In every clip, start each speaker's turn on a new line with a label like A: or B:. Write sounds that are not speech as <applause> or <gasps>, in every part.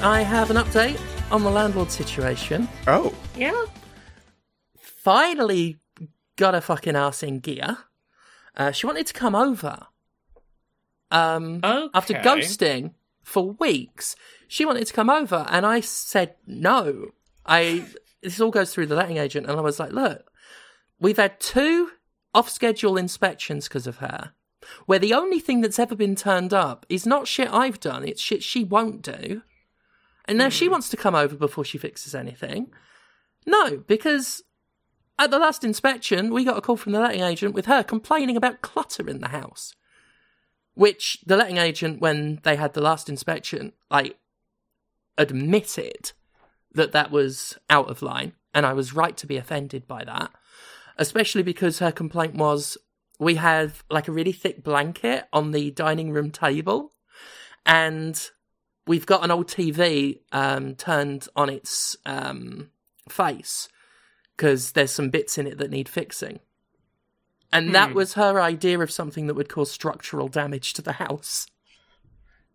A: This week, I have an update on the landlord situation.
B: Oh,
A: Yeah. Finally got her fucking ass in gear. Uh, she wanted to come over. Um, after ghosting for weeks, she wanted to come over, and I said no. I this all goes through the letting agent, and I was like, look, we've had two off-schedule inspections because of her, where the only thing that's ever been turned up is not shit I've done; it's shit she won't do. And now she hmm. wants to come over before she fixes anything. No, because at the last inspection, we got a call from the letting agent with her complaining about clutter in the house. Which the letting agent, when they had the last inspection, like admitted that that was out of line, and I was right to be offended by that. Especially because her complaint was we have like a really thick blanket on the dining room table, and we've got an old TV um, turned on its um, face because there's some bits in it that need fixing. And that was her idea of something that would cause structural damage to the house.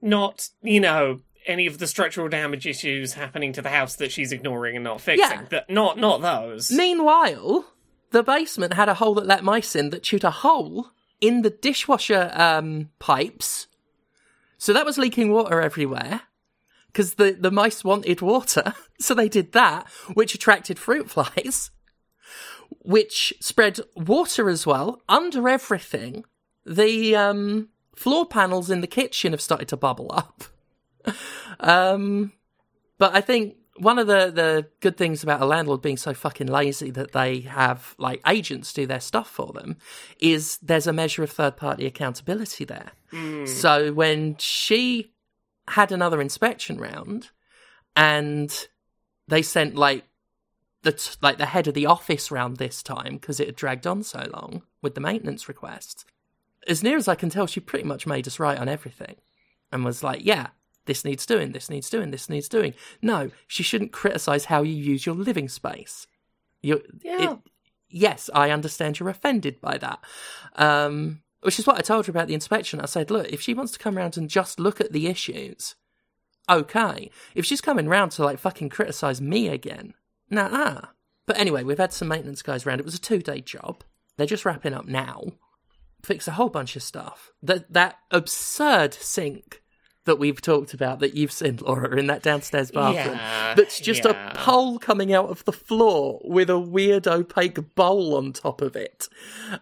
C: Not, you know, any of the structural damage issues happening to the house that she's ignoring and not fixing.
A: Yeah.
C: But not not those.
A: Meanwhile, the basement had a hole that let mice in that chewed a hole in the dishwasher um, pipes. So that was leaking water everywhere because the, the mice wanted water. <laughs> So they did that, which attracted fruit flies, which spread water as well under everything. The um, floor panels in the kitchen have started to bubble up. <laughs> Um, but I think one of the, the good things about a landlord being so fucking lazy that they have like agents do their stuff for them is there's a measure of third party accountability there. Mm. So when she had another inspection round and they sent like the t- like the head of the office round this time because it had dragged on so long with the maintenance requests. As near as I can tell, she pretty much made us right on everything and was like, yeah, this needs doing, this needs doing, this needs doing. No, she shouldn't criticize how you use your living space. You,
C: Yeah.
A: it- yes, I understand you're offended by that. Um, which is what I told her about the inspection. I said, look, if she wants to come around and just look at the issues, okay. If she's coming round to like fucking criticize me again, nah. But anyway, we've had some maintenance guys around. It was a two day job. They're just wrapping up now. Fix a whole bunch of stuff. That that absurd sink that we've talked about that you've seen, Laura, in that downstairs bathroom.
C: Yeah,
A: that's just
C: yeah.
A: a pole coming out of the floor with a weird opaque bowl on top of it.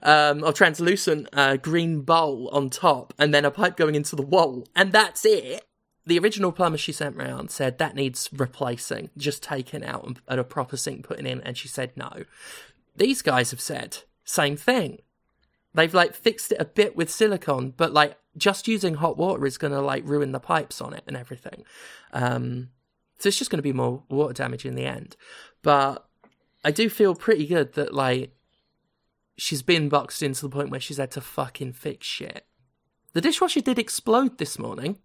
A: Um, or translucent uh, green bowl on top, and then a pipe going into the wall. And that's it. The original plumber she sent round said that needs replacing, just taken out and, and a proper sink putting in, and she said no. These guys have said same thing. They've like fixed it a bit with silicone, but like just using hot water is going to like ruin the pipes on it and everything. Um, so it's just going to be more water damage in the end. But I do feel pretty good that like she's been boxed in to the point where she's had to fucking fix shit. The dishwasher did explode this morning.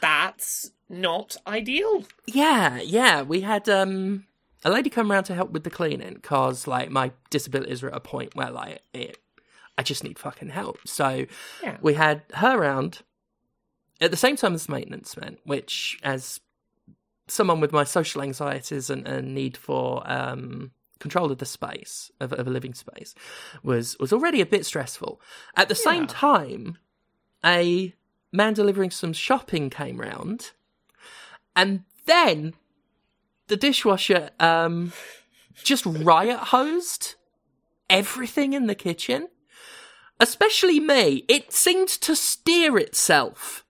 C: That's not ideal.
A: Yeah, yeah. We had um a lady come around to help with the cleaning because like my disabilities are at a point where like it, I just need fucking help. So
C: Yeah.
A: we had her round at the same time as maintenance men, which as someone with my social anxieties and, and need for um control of the space of, of a living space was was already a bit stressful. At the same time, a man delivering some shopping came round, and then the dishwasher um just riot hosed everything in the kitchen, especially me. It seemed to steer itself.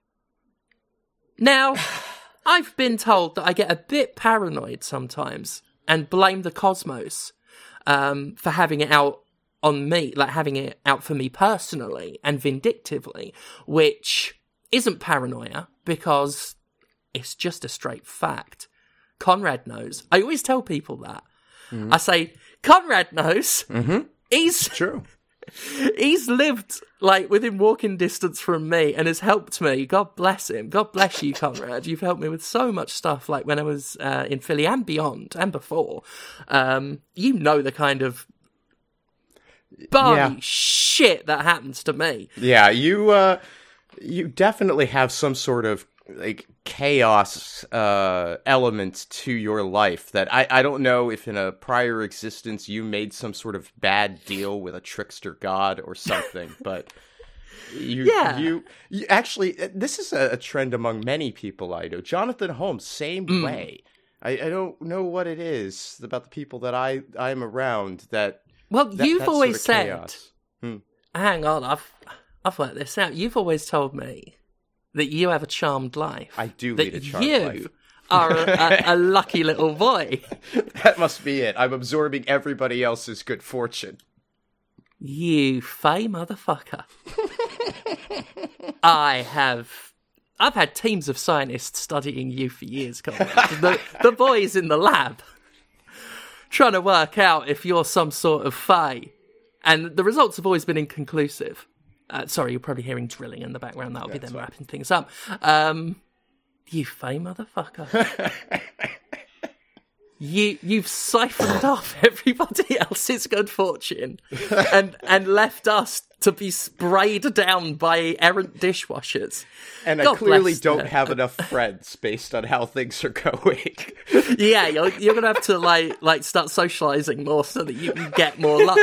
A: Now, <sighs> I've been told that I get a bit paranoid sometimes and blame the cosmos um, for having it out on me, like having it out for me personally and vindictively, which isn't paranoia because it's just a straight fact. Conrad knows. I always tell people that. I say, Conrad knows. Mm-hmm. He's
B: true.
A: He's lived like within walking distance from me and has helped me. God bless him. God bless you, Conrad. You've helped me with so much stuff. Like when I was uh, in Philly and beyond and before. Um, you know the kind of barmy
B: Yeah.
A: shit that happens to me.
B: Yeah, you uh you definitely have some sort of like chaos uh element to your life that I I don't know if in a prior existence you made some sort of bad deal with a trickster god or something, <laughs> but you,
A: Yeah.
B: you, you actually uh, this is a, trend among many people I know. Jonathan Holmes, same
A: Mm.
B: way. I, I don't know what it is about the people that I I'm around that
A: Well,
B: that,
A: you've
B: that sort
A: always
B: of
A: said.
B: chaos.
A: Hang on, I've I've worked this out. You've always told me that you have a charmed life.
B: I do
A: that
B: lead a charmed
A: you
B: life.
A: are a, a, a <laughs> lucky little boy. <laughs>
B: That must be it. I'm absorbing everybody else's good fortune.
A: You fey motherfucker. <laughs> I have. I've had teams of scientists studying you for years, Conrad. the, the boys in the lab trying to work out if you're some sort of fey. And the results have always been inconclusive. Uh, sorry, you're probably hearing drilling in the background. That'll be them wrapping things up. Um, you fey motherfucker. <laughs> you you've siphoned off <laughs> everybody else's good fortune and and left us to be sprayed down by errant dishwashers.
B: And I clearly don't have enough friends based on how things are going. <laughs>
A: Yeah, you're you're gonna have to like like start socializing more so that you can get more luck.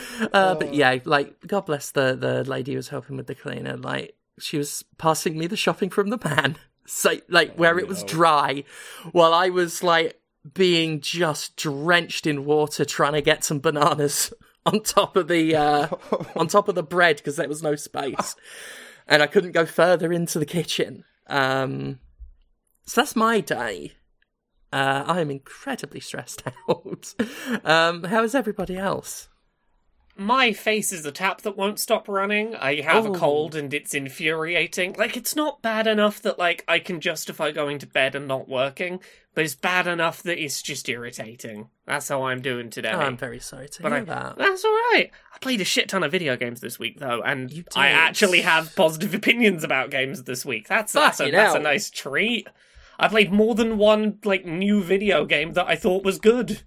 A: <laughs> uh, but yeah, like God bless the the lady who was helping with the cleaner. Like she was passing me the shopping from the pan, <laughs> so like where it was dry, while I was like being just drenched in water trying to get some bananas <laughs> on top of the uh, on top of the bread because there was no space, and I couldn't go further into the kitchen. Um, so that's my day. Uh, I am incredibly stressed out. um, how is everybody else?
C: My face is a tap that won't stop running. I have
A: Oh.
C: a cold and it's infuriating. Like, it's not bad enough that, like, I can justify going to bed and not working, but it's bad enough that it's just irritating. That's how I'm doing today.
A: Oh, I'm very sorry to
C: but
A: hear
C: I,
A: that.
C: that's all right. I played a shit ton of video games this week, though, and I actually have positive <laughs> opinions about games this week. That's that's a, that's a nice treat. I played more than one like new video game that I thought was good.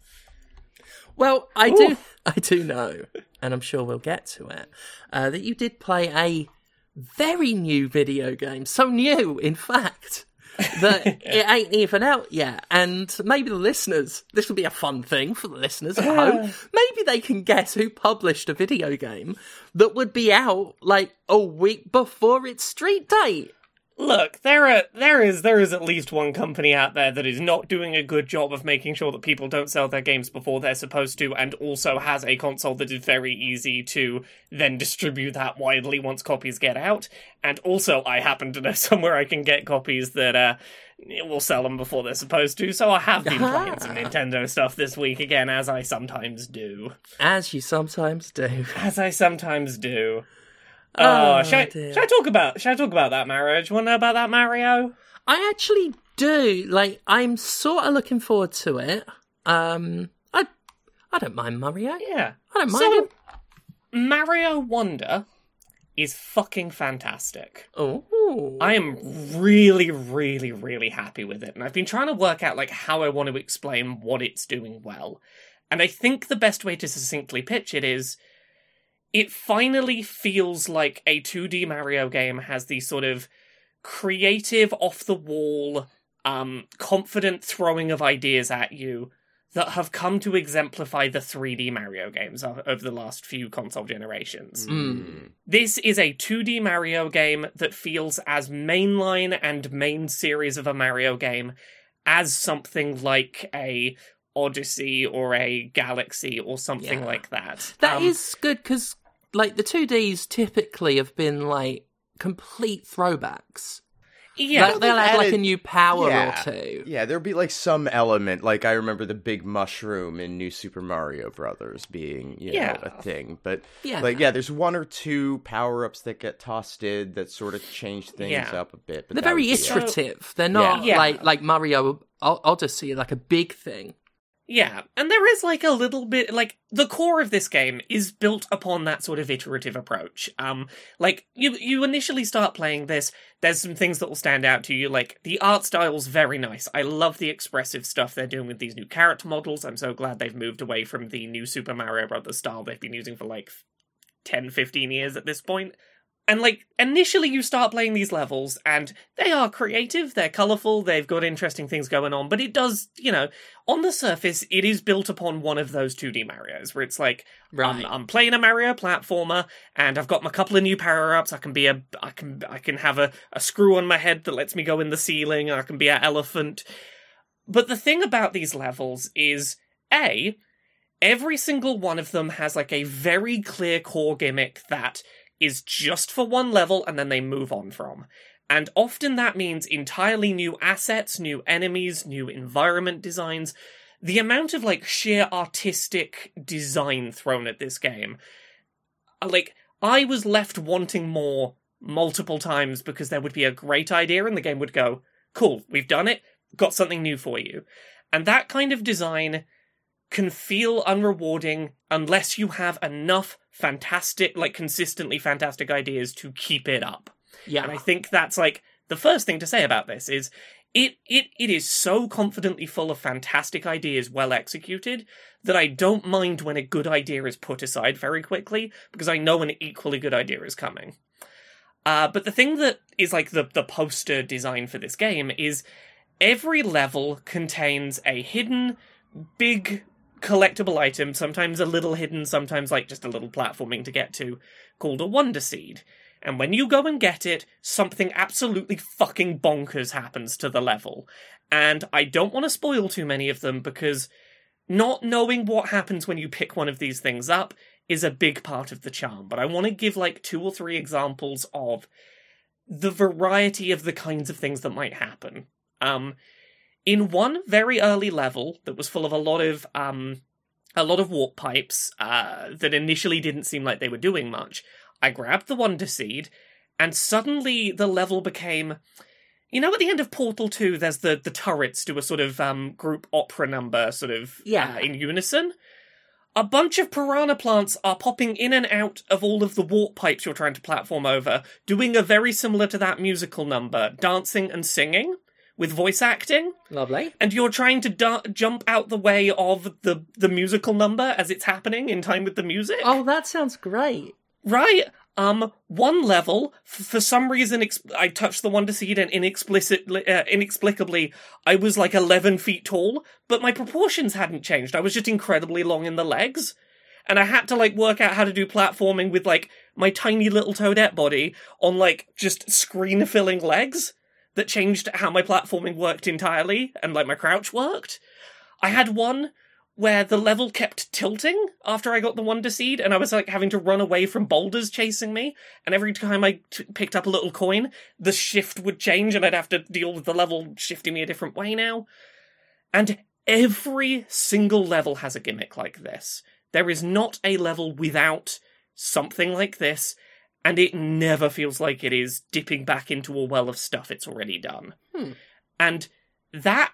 A: Well, I do, <laughs> I do know, and I'm sure we'll get to it, uh, that you did play a very new video game. So new, in fact, <laughs> that it ain't even out yet. And maybe the listeners, this will be a fun thing for the listeners at home. Maybe they can guess who published a video game that would be out like a week before its street date.
C: Look, there are there is there is at least one company out there that is not doing a good job of making sure that people don't sell their games before they're supposed to, and also has a console that is very easy to then distribute that widely once copies get out. And also, I happen to know <laughs> somewhere I can get copies that uh will sell them before they're supposed to. So I have been playing some Nintendo stuff this week again, as I sometimes do,
A: As you sometimes do.
C: as I sometimes do. Oh,
A: Oh,
C: should, I, should I talk about should I talk about that marriage? Want to know about that Mario?
A: I actually do. Like, I'm sort of looking forward to it. Um, I, I don't mind Mario.
C: Yeah.
A: I don't mind
C: So,
A: him.
C: Mario Wonder is fucking fantastic.
A: Oh,
C: I am really, really, really happy with it. And I've been trying to work out like how I want to explain what it's doing well. And I think the best way to succinctly pitch it is it finally feels like a 2D Mario game has the sort of creative, off the wall, um, confident throwing of ideas at you that have come to exemplify the 3D Mario games over the last few console generations.
A: Mm.
C: This is a 2D Mario game that feels as mainline and main series of a Mario game as something like a Odyssey or a Galaxy or something
A: Yeah.
C: like that.
A: That
C: Um,
A: is good because, like, the 2Ds typically have been, like, complete throwbacks.
C: yeah.
A: Like, they'll
B: they've
A: add, like, a new power
B: yeah.
A: or two.
B: Yeah, there'll be like some element. Like I remember the big mushroom in New Super Mario Brothers being, you know,
C: Yeah.
B: a thing. But
A: Yeah.
B: like, yeah, there's one or two power ups that get tossed in that sort of change things
C: Yeah.
B: up a bit. But
A: They're very
B: would be it.
A: iterative. They're not
C: Yeah.
A: like like Mario O- Odyssey, like a big thing.
C: Yeah, and there is like a little bit like the core of this game is built upon that sort of iterative approach. Um like you you initially start playing this, there's some things that will stand out to you like the art style's very nice. I love the expressive stuff they're doing with these new character models. I'm so glad they've moved away from the new Super Mario Brothers style they've been using for like 10 15 years at this point. And like initially you start playing these levels and they are creative they're colorful they've got interesting things going on but it does you know on the surface it is built upon one of those 2d marios where it's like
A: Right.
C: I'm, I'm playing a mario platformer and i've got my couple of new power-ups. I can be a i can i can have a, a screw on my head that lets me go in the ceiling. I can be an elephant. But the thing about these levels is a every single one of them has like a very clear core gimmick that is just for one level and then they move on from. And often that means entirely new assets, new enemies, new environment designs. The amount of like sheer artistic design thrown at this game. uh, Like, I was left wanting more multiple times because there would be a great idea and the game would go, cool, we've done it, got something new for you. And that kind of design can feel unrewarding unless you have enough fantastic, like consistently fantastic ideas to keep it up.
A: Yeah.
C: And I think that's like the first thing to say about this is it it it is so confidently full of fantastic ideas well executed that I don't mind when a good idea is put aside very quickly because I know an equally good idea is coming. Uh, but the thing that is like the the poster design for this game is every level contains a hidden big collectible item, sometimes a little hidden, sometimes like just a little platforming to get to, called a Wonder Seed. And when you go and get it, something absolutely fucking bonkers happens to the level. And I don't want to spoil too many of them because not knowing what happens when you pick one of these things up is a big part of the charm. But I want to give like two or three examples of the variety of the kinds of things that might happen. Um, in one very early level that was full of a lot of um, a lot of warp pipes uh, that initially didn't seem like they were doing much. I grabbed the Wonder Seed, and suddenly the level became. You know, at the end of Portal 2, there's the, the turrets do a sort of um, group opera number, sort of
A: Yeah.
C: uh, in unison. A bunch of piranha plants are popping in and out of all of the warp pipes you're trying to platform over, doing a very similar to that musical number, dancing and singing with voice acting
A: Lovely.
C: and you're trying to da- jump out the way of the the musical number as it's happening in time with the music.
A: Oh, that sounds great.
C: Right. Um, one level, f- for some reason, ex- I touched the Wonder Seed and inexplicitly, uh, inexplicably, I was like 11 feet tall, but my proportions hadn't changed. I was just incredibly long in the legs. And I had to like work out how to do platforming with like my tiny little toadette body on like just screen filling legs that changed how my platforming worked entirely and like my crouch worked. I had one where the level kept tilting after I got the Wonder Seed, and I was like having to run away from boulders chasing me. And every time I t- picked up a little coin, the shift would change, and I'd have to deal with the level shifting me a different way now. And every single level has a gimmick like this. There is not a level without something like this, and it never feels like it is dipping back into a well of stuff it's already done.
A: Hmm.
C: And that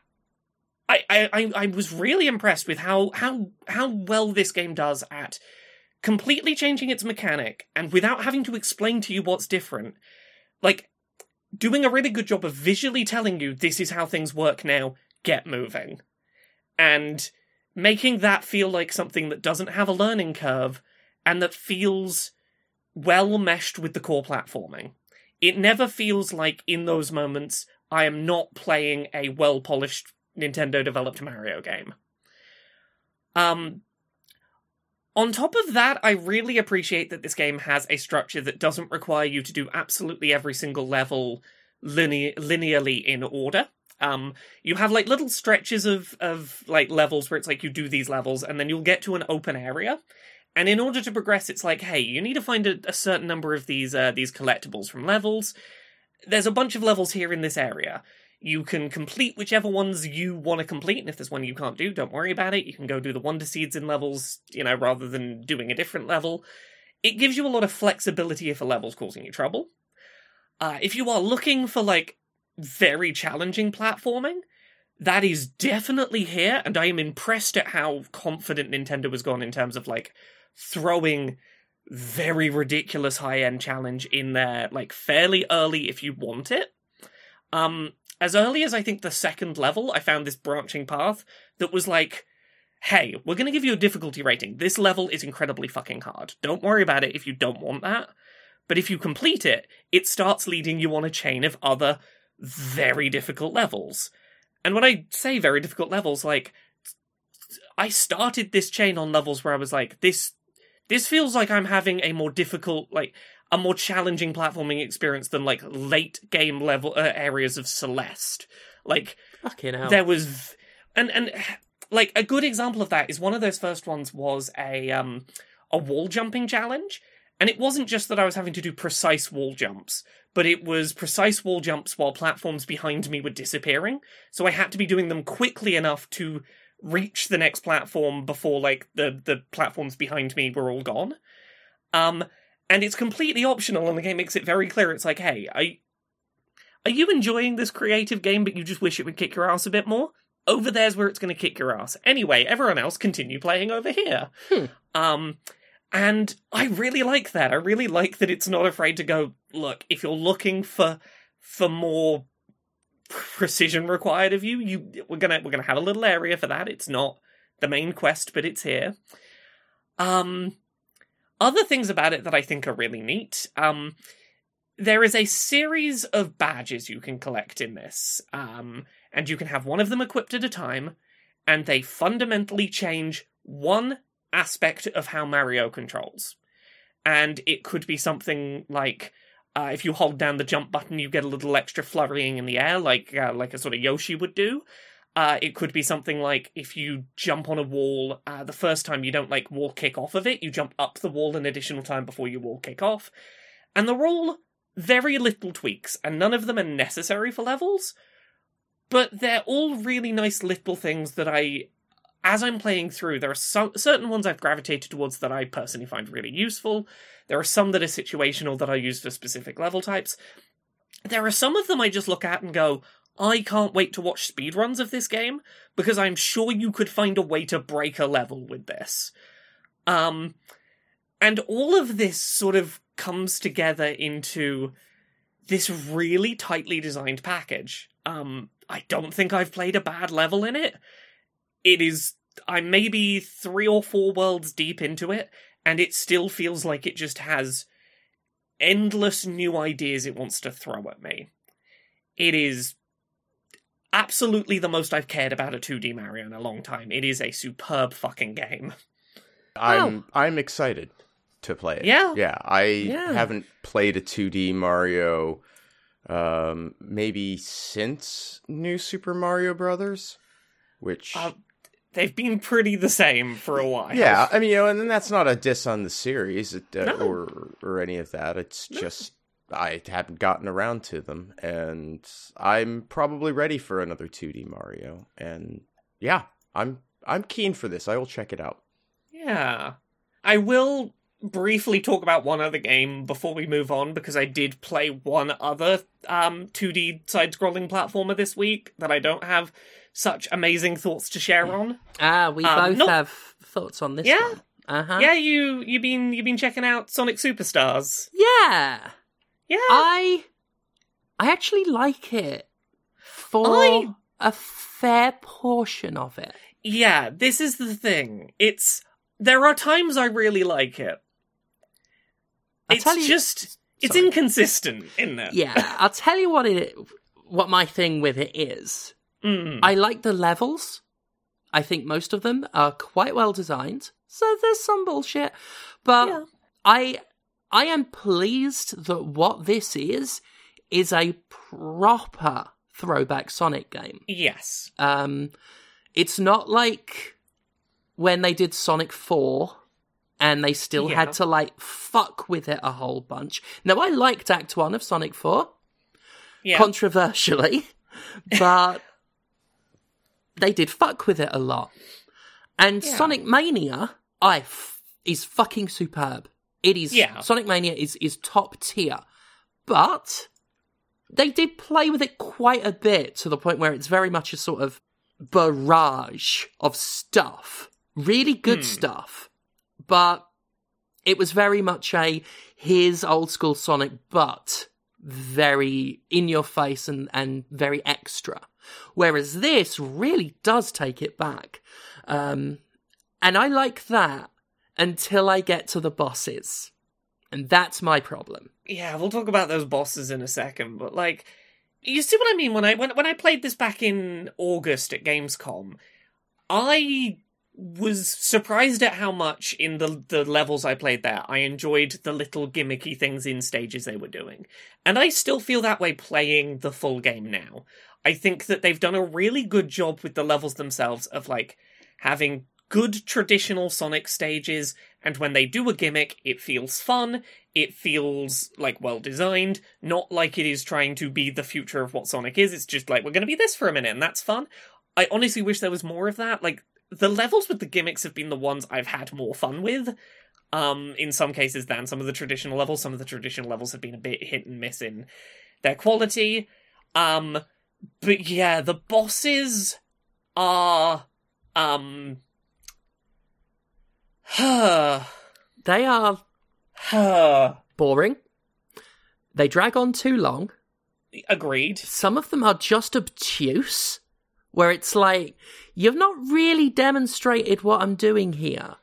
C: I, I, I- I was really impressed with how, how how well this game does at completely changing its mechanic and without having to explain to you what's different. Like doing a really good job of visually telling you this is how things work now, get moving. And making that feel like something that doesn't have a learning curve and that feels well meshed with the core platforming. It never feels like in those moments I am not playing a well polished Nintendo developed Mario game. Um on top of that, I really appreciate that this game has a structure that doesn't require you to do absolutely every single level line- linearly in order. Um, you have like little stretches of of like levels where it's like you do these levels and then you'll get to an open area. And in order to progress, it's like, hey, you need to find a, a certain number of these uh, these collectibles from levels. There's a bunch of levels here in this area. You can complete whichever ones you want to complete, and if there's one you can't do, don't worry about it. You can go do the Wonder Seeds in levels, you know, rather than doing a different level. It gives you a lot of flexibility if a level's causing you trouble. Uh, if you are looking for, like, very challenging platforming, that is definitely here, and I am impressed at how confident Nintendo has gone in terms of, like, throwing very ridiculous high end challenge in there, like, fairly early if you want it. Um, as early as I think the second level, I found this branching path that was like, hey, we're going to give you a difficulty rating. This level is incredibly fucking hard. Don't worry about it if you don't want that. But if you complete it, it starts leading you on a chain of other very difficult levels. And when I say very difficult levels, like I started this chain on levels where I was like, this this feels like I'm having a more difficult, like a more challenging platforming experience than like late game level uh, areas of Celeste. Like
A: Fucking hell.
C: there was, and and like a good example of that is one of those first ones was a um a wall jumping challenge, and it wasn't just that I was having to do precise wall jumps, but it was precise wall jumps while platforms behind me were disappearing. So I had to be doing them quickly enough to reach the next platform before like the the platforms behind me were all gone. Um and it's completely optional and the game makes it very clear it's like, "Hey, I are you enjoying this creative game but you just wish it would kick your ass a bit more?" Over there's where it's going to kick your ass. Anyway, everyone else continue playing over here.
A: Hmm.
C: Um and I really like that. I really like that it's not afraid to go, look, if you're looking for for more <laughs> precision required of you, you we're gonna we're gonna have a little area for that. It's not the main quest, but it's here. Um other things about it that I think are really neat. Um there is a series of badges you can collect in this. Um and you can have one of them equipped at a time, and they fundamentally change one aspect of how Mario controls. And it could be something like uh, if you hold down the jump button, you get a little extra flurrying in the air, like uh, like a sort of Yoshi would do. Uh, it could be something like if you jump on a wall, uh, the first time you don't like wall kick off of it, you jump up the wall an additional time before you wall kick off. And they're all very little tweaks, and none of them are necessary for levels, but they're all really nice little things that I as I'm playing through, there are certain ones I've gravitated towards that I personally find really useful. There are some that are situational that I use for specific level types. There are some of them I just look at and go, I can't wait to watch speedruns of this game because I'm sure you could find a way to break a level with this. Um, and all of this sort of comes together into this really tightly designed package. Um, I don't think I've played a bad level in it it is I'm maybe three or four worlds deep into it, and it still feels like it just has endless new ideas it wants to throw at me. It is absolutely the most I've cared about a 2D Mario in a long time. It is a superb fucking game.
B: I'm I'm excited to play it.
C: Yeah.
B: Yeah. I
A: Yeah.
B: haven't played a 2D Mario um maybe since New Super Mario Brothers, which
C: Uh, They've been pretty the same for a while.
B: yeah, I mean, you know, and then that's not a diss on the series uh,
C: No.
B: or or any of that. It's just I haven't gotten around to them, and I'm probably ready for another 2D Mario. And yeah, I'm I'm keen for this. I will check it out.
C: Yeah. I will briefly talk about one other game before we move on because I did play one other um 2D side-scrolling platformer this week that I don't have such amazing thoughts to share on.
A: Ah, we
C: Um,
A: both
C: not-
A: have thoughts on this
C: Yeah.
A: one. Uh-huh.
C: Yeah, you you've been you've been checking out Sonic Superstars.
A: Yeah.
C: Yeah.
A: I I actually like it for
C: I-
A: a fair portion of it.
C: yeah, this is the thing. It's there are times I really like it.
A: I'll
C: it's
A: tell you-
C: just it's
A: Sorry.
C: inconsistent, isn't it?
A: Yeah, I'll tell you what it what my thing with it is.
C: Mm.
A: I like the levels. I think most of them are quite well designed. So there's some bullshit, but
C: Yeah.
A: I I am pleased that what this is is a proper throwback Sonic game.
C: Yes.
A: Um, it's not like when they did Sonic 4 and they still
C: Yeah.
A: had to like fuck with it a whole bunch. Now, I liked Act 1 of Sonic 4,
C: Yeah.
A: controversially, <laughs> but they did fuck with it a lot. And
C: Yeah.
A: Sonic Mania, I f- is fucking superb. It is
C: Yeah.
A: Sonic Mania is is top tier, but they did play with it quite a bit to the point where it's very much a sort of barrage of stuff, really good
C: Hmm.
A: stuff, but it was very much a here's old school Sonic, but very in your face and, and very extra. Whereas this really does take it back. Um, and I like that until I get to the bosses. And that's my problem.
C: Yeah, we'll talk about those bosses in a second, but like you see what I mean when I when when I played this back in August at Gamescom, I was surprised at how much in the the levels I played there I enjoyed the little gimmicky things in stages they were doing. And I still feel that way playing the full game now. I think that they've done a really good job with the levels themselves of like having good traditional Sonic stages, and when they do a gimmick, it feels fun, it feels like well designed, not like it is trying to be the future of what Sonic is. It's just like, we're going to be this for a minute, and that's fun. I honestly wish there was more of that. Like, the levels with the gimmicks have been the ones I've had more fun with. Um, in some cases than some of the traditional levels. Some of the traditional levels have been a bit hit and miss in their quality. Um, but yeah, the bosses are um <sighs>
A: They are <sighs> boring. They drag on too long.
C: Agreed.
A: Some of them are just obtuse, where it's like, you've not really demonstrated what I'm doing here.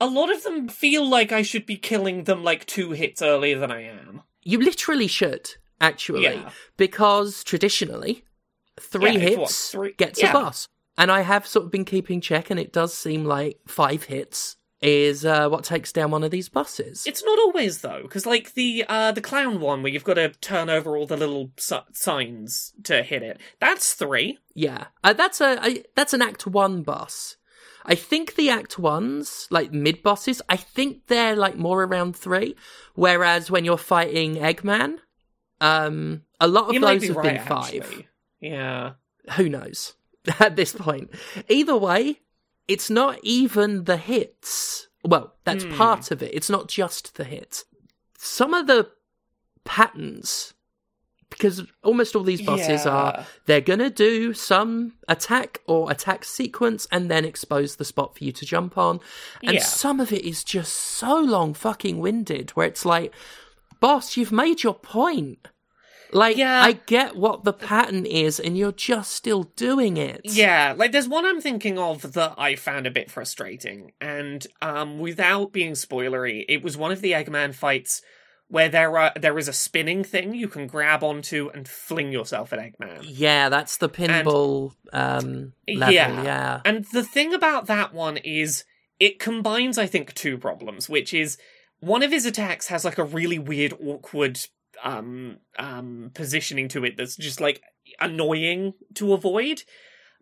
C: A lot of them feel like I should be killing them like two hits earlier than I am.
A: You literally should, actually,
C: Yeah.
A: because traditionally, three
C: Yeah,
A: hits
C: what, three-
A: gets
C: yeah.
A: a boss. And I have sort of been keeping check, and it does seem like five hits is uh, what takes down one of these bosses.
C: It's not always though, because like the uh the clown one where you've got to turn over all the little si- signs to hit it. That's three.
A: Yeah, uh, that's a, a that's an Act One boss. I think the Act Ones, like mid bosses, I think they're like more around three. Whereas when you're fighting Eggman, um, a lot of
C: you
A: those
C: be
A: have
C: right.
A: been five.
C: Actually. Yeah.
A: Who knows <laughs> at this point? Either way, it's not even the hits. Well, that's
C: Hmm.
A: part of it. It's not just the hits. Some of the patterns, because almost all these bosses are they're gonna do some attack or attack sequence and then expose the spot for you to jump on. And
C: Yeah.
A: some of it is just so long fucking winded where it's like, boss, you've made your point. Like,
C: Yeah.
A: I get what the pattern is, and you're just still doing it.
C: Yeah, like there's one I'm thinking of that I found a bit frustrating, and um, without being spoilery, it was one of the Eggman fights where there are there is a spinning thing you can grab onto and fling yourself at Eggman.
A: Yeah, that's the pinball um, level.
C: Yeah.
A: Yeah.
C: And the thing about that one is it combines, I think, two problems, which is one of his attacks has like a really weird, awkward um um positioning to it that's just like annoying to avoid.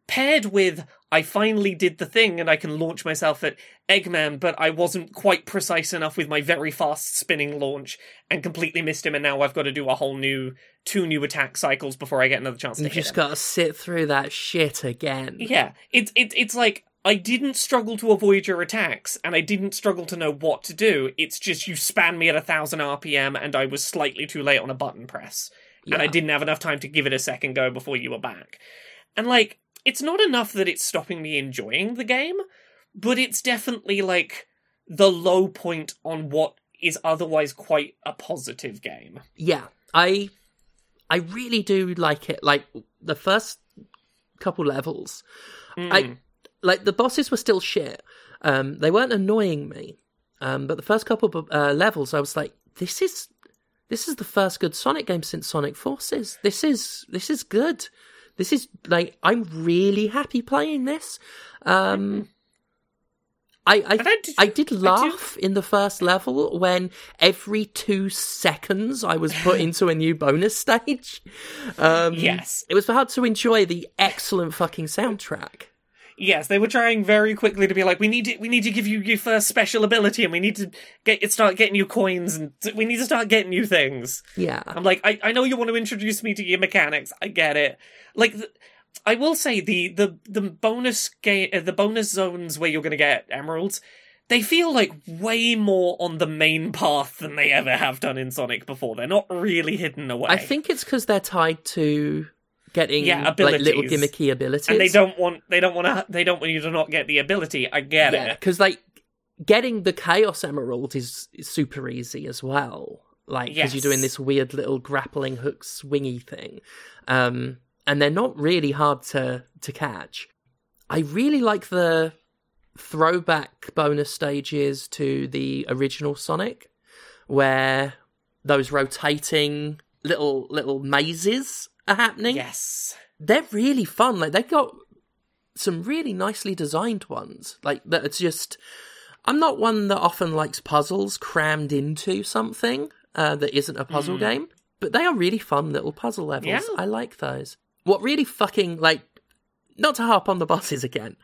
C: Paired with I finally did the thing and I can launch myself at Eggman, but I wasn't quite precise enough with my very fast spinning launch and completely missed him, and now I've got to do a whole new two new attack cycles before I get another chance hit
A: just got to sit through that shit again.
C: Yeah, it's it's it's like I didn't struggle to avoid your attacks, and I didn't struggle to know what to do. It's just you span me at a thousand RPM, and I was slightly too late on a button press, and I didn't have enough time to give it a second go before you were back. And like, it's not enough that it's stopping me enjoying the game, but it's definitely like the low point on what is otherwise quite a positive game.
A: Yeah, I I really do like it. Like the first couple levels,
C: Mm.
A: I like the bosses were still shit. Um, they weren't annoying me, um, but the first couple of uh, levels, I was like, this is this is the first good Sonic game since Sonic Forces. This is this is good. This is like I'm really happy playing this. Um, I I,
C: I did-
A: I did
C: I
A: laugh in the first level when every two seconds I was put <laughs> into a new bonus stage. Um,
C: Yes.
A: it was hard to enjoy the excellent fucking soundtrack.
C: Yes, they were trying very quickly to be like, we need to, we need to give you your first special ability, and we need to get start getting you coins, and we need to start getting you things.
A: Yeah,
C: I'm like, I, I know you want to introduce me to your mechanics. I get it. Like, th- I will say the the the bonus game, uh, the bonus zones where you're going to get emeralds, they feel like way more on the main path than they ever have done in Sonic before. They're not really hidden away.
A: I think it's because they're tied to getting
C: Yeah,
A: like little gimmicky abilities,
C: and they don't want they don't want to they don't want you to not get the ability. I get
A: Yeah,
C: it.
A: because like getting the Chaos Emerald is, is super easy as well. Like because you're doing this weird little grappling hook swingy thing, um, and they're not really hard to to catch. I really like the throwback bonus stages to the original Sonic, where those rotating little little mazes are happening.
C: Yes.
A: They're really fun. Like they've got some really nicely designed ones. Like that it's just I'm not one that often likes puzzles crammed into something uh, that isn't a puzzle game, but they are really fun little puzzle levels.
C: Yeah.
A: I like those. What really fucking like not to harp on the bosses again.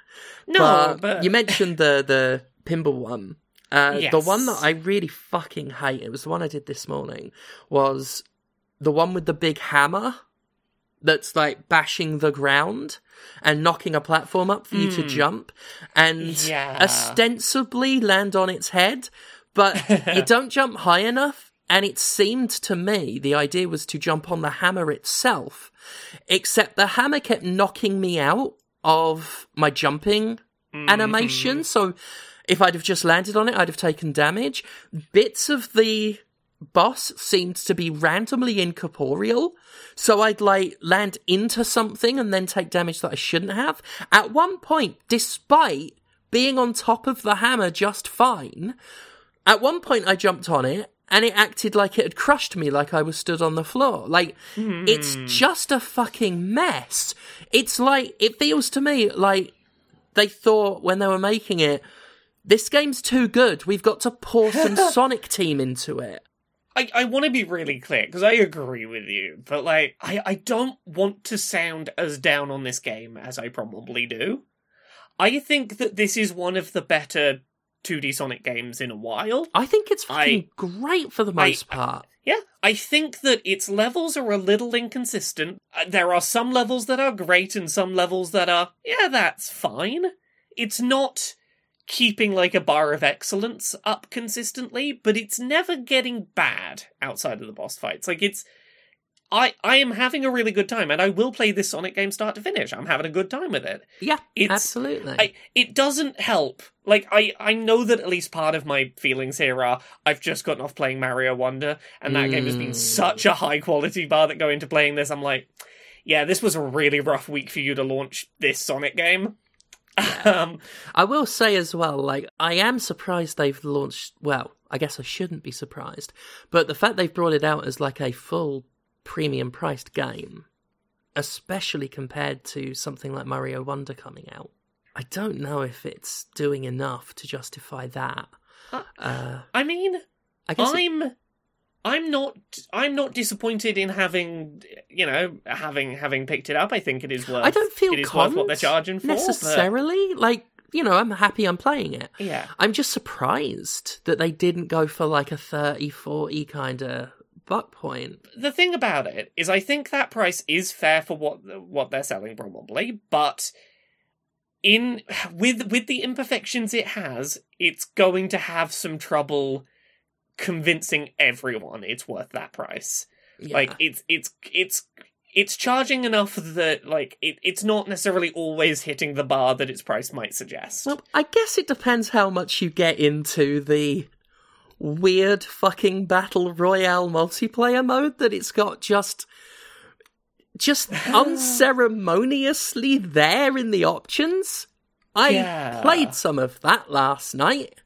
C: No,
A: but,
C: but,
A: you mentioned the the pinball one. Uh, The one that I really fucking hate, it was the one I did this morning, was the one with the big hammer that's like bashing the ground and knocking a platform up for you to jump and
C: Hmm. Yeah.
A: ostensibly land on its head, but <laughs> you don't jump high enough. And it seemed to me the idea was to jump on the hammer itself, except the hammer kept knocking me out of my jumping animation. So if I'd have just landed on it, I'd have taken damage. Bits of the boss seemed to be randomly incorporeal. So I'd like land into something and then take damage that I shouldn't have. At one point, despite being on top of the hammer just fine, at one point I jumped on it and it acted like it had crushed me like I was stood on the floor. Like, it's hmm. just a fucking mess. It's like, it feels to me like they thought when they were making it, this game's too good. We've got to pour some <laughs> Sonic Team into it.
C: I, I want to be really clear because I agree with you, but like I, I don't want to sound as down on this game as I probably do. I think that this is one of the better 2D Sonic games in a while.
A: I think it's
C: I-
A: fucking great for the most
C: I-
A: part.
C: Yeah, I think that its levels are a little inconsistent. Uh, There are some levels that are great and some levels that are, yeah, that's fine. It's not keeping like a bar of excellence up consistently, but it's never getting bad outside of the boss fights. Like it's I I am having a really good time and I will play this Sonic game start to finish. I'm having a good time with it.
A: Yeah,
C: It's-
A: absolutely.
C: I, it doesn't help. Like I, I know that at least part of my feelings here are I've just gotten off playing Mario Wonder, and that game has been
A: Mm.
C: such a high quality bar that go into playing this. I'm like, yeah, this was a really rough week for you to launch this Sonic game. <laughs> um,
A: I will say as well, like, I am surprised they've launched. Well, I guess I shouldn't be surprised, but the fact they've brought it out as like a full premium priced game, especially compared to something like Mario Wonder coming out, I don't know if it's doing enough to justify that.
C: Uh,
A: Uh,
C: I mean,
A: I guess. it-
C: I'm. Not. I'm not disappointed in having, you know, having having picked it up. I think it is worth.
A: I don't feel
C: it is worth what they're charging for. but-
A: necessarily. Like, you know, I'm happy I'm playing it.
C: yeah,
A: I'm just surprised that they didn't go for like a 30, 40 kind of buck point.
C: the thing about it is I think that price is fair for what what they're selling probably, but in with with the imperfections it has, it's going to have some trouble convincing everyone it's worth that price.
A: Yeah.
C: Like it's it's it's it's charging enough that like it, it's not necessarily always hitting the bar that its price might suggest.
A: well, I guess it depends how much you get into the weird fucking battle royale multiplayer mode that it's got just just <sighs> unceremoniously there in the options. I
C: Yeah.
A: played some of that last night.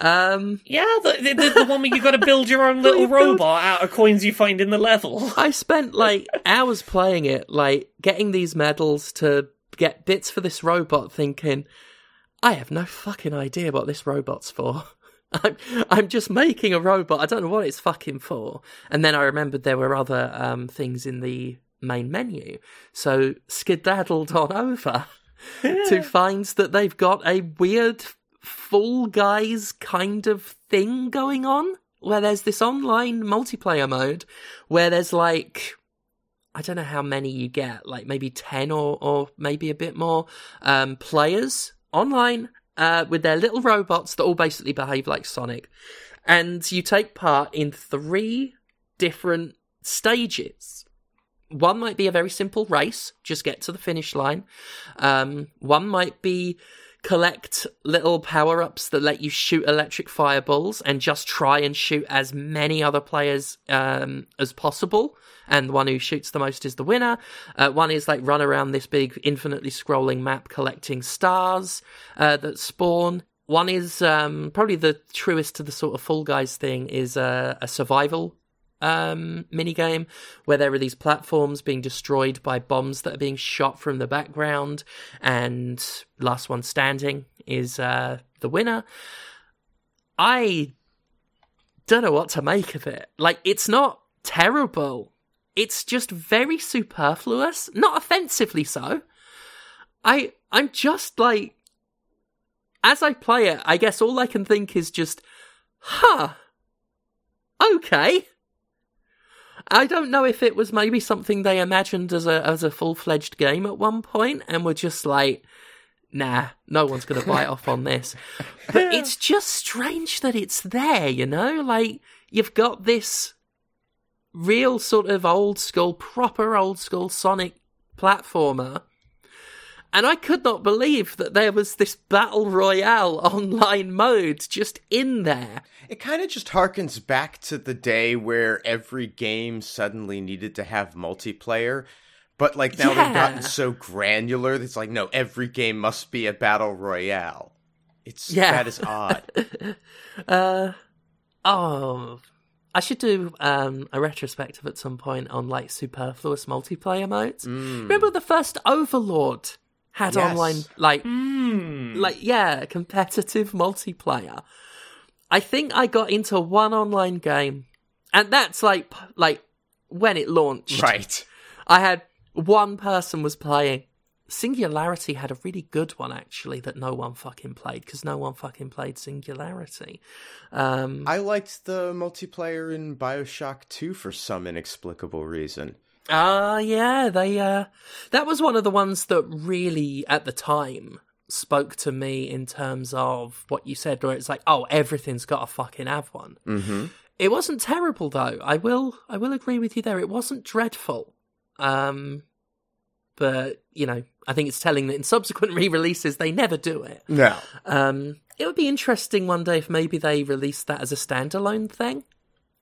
A: Um
C: yeah, the, the, the, one where you've got to build your own <laughs> little robot out of coins you find in the level.
A: I spent like hours playing it, like getting these medals to get bits for this robot, thinking, I have no fucking idea what this robot's for. <laughs> I'm, I'm just making a robot. I don't know what it's fucking for. And then I remembered there were other um, things in the main menu. So skedaddled on over <laughs> to find that they've got a weird Fall Guys kind of thing going on where there's this online multiplayer mode where there's like I don't know how many you get, like maybe 10 or, or maybe a bit more um, players online uh, with their little robots that all basically behave like Sonic. And you take part in three different stages. One might be a very simple race, just get to the finish line. Um, one might be collect little power ups that let you shoot electric fireballs and just try and shoot as many other players um, as possible. And the one who shoots the most is the winner. Uh, one is like run around this big, infinitely scrolling map collecting stars uh, that spawn. One is um, probably the truest to the sort of Fall Guys thing is a, a survival um, mini game where there are these platforms being destroyed by bombs that are being shot from the background, and last one standing is uh, the winner. I don't know what to make of it. Like, it's not terrible. It's just very superfluous, not offensively so. I I'm just like as I play it, I guess all I can think is just, huh, okay. I don't know if it was maybe something they imagined as a as a full fledged game at one point, and were just like, nah, no one's going to bite off on this. <laughs> But it's just strange that it's there, you know? Like, you've got this real sort of old school, proper old school Sonic platformer. And I could not believe that there was this Battle Royale <laughs> online mode just in there.
B: It kind of just harkens back to the day where every game suddenly needed to have multiplayer. But like now they've gotten so granular, that it's like no, every game must be a battle royale. It's
A: Yeah.
B: that is odd. <laughs>
A: Uh, oh, I should do um, a retrospective at some point on like superfluous multiplayer modes. Remember the first Overlord had
B: Yes.
A: online like
C: Hmm.
A: like yeah competitive multiplayer. I think I got into one online game, and that's like like when it launched.
B: right.
A: I had one person was playing. Singularity had a really good one actually that no one fucking played because no one fucking played Singularity. Um,
B: I liked the multiplayer in BioShock 2 for some inexplicable reason.
A: Ah, yeah, they uh that was one of the ones that really at the time spoke to me in terms of what you said where it's like, oh, everything's got to fucking have one.
B: Mm-hmm.
A: It wasn't terrible though. I will I will agree with you there. It wasn't dreadful. Um but, you know, I think it's telling that in subsequent <laughs> re-releases they never do it.
B: No.
A: Um it would be interesting one day if maybe they released that as a standalone thing,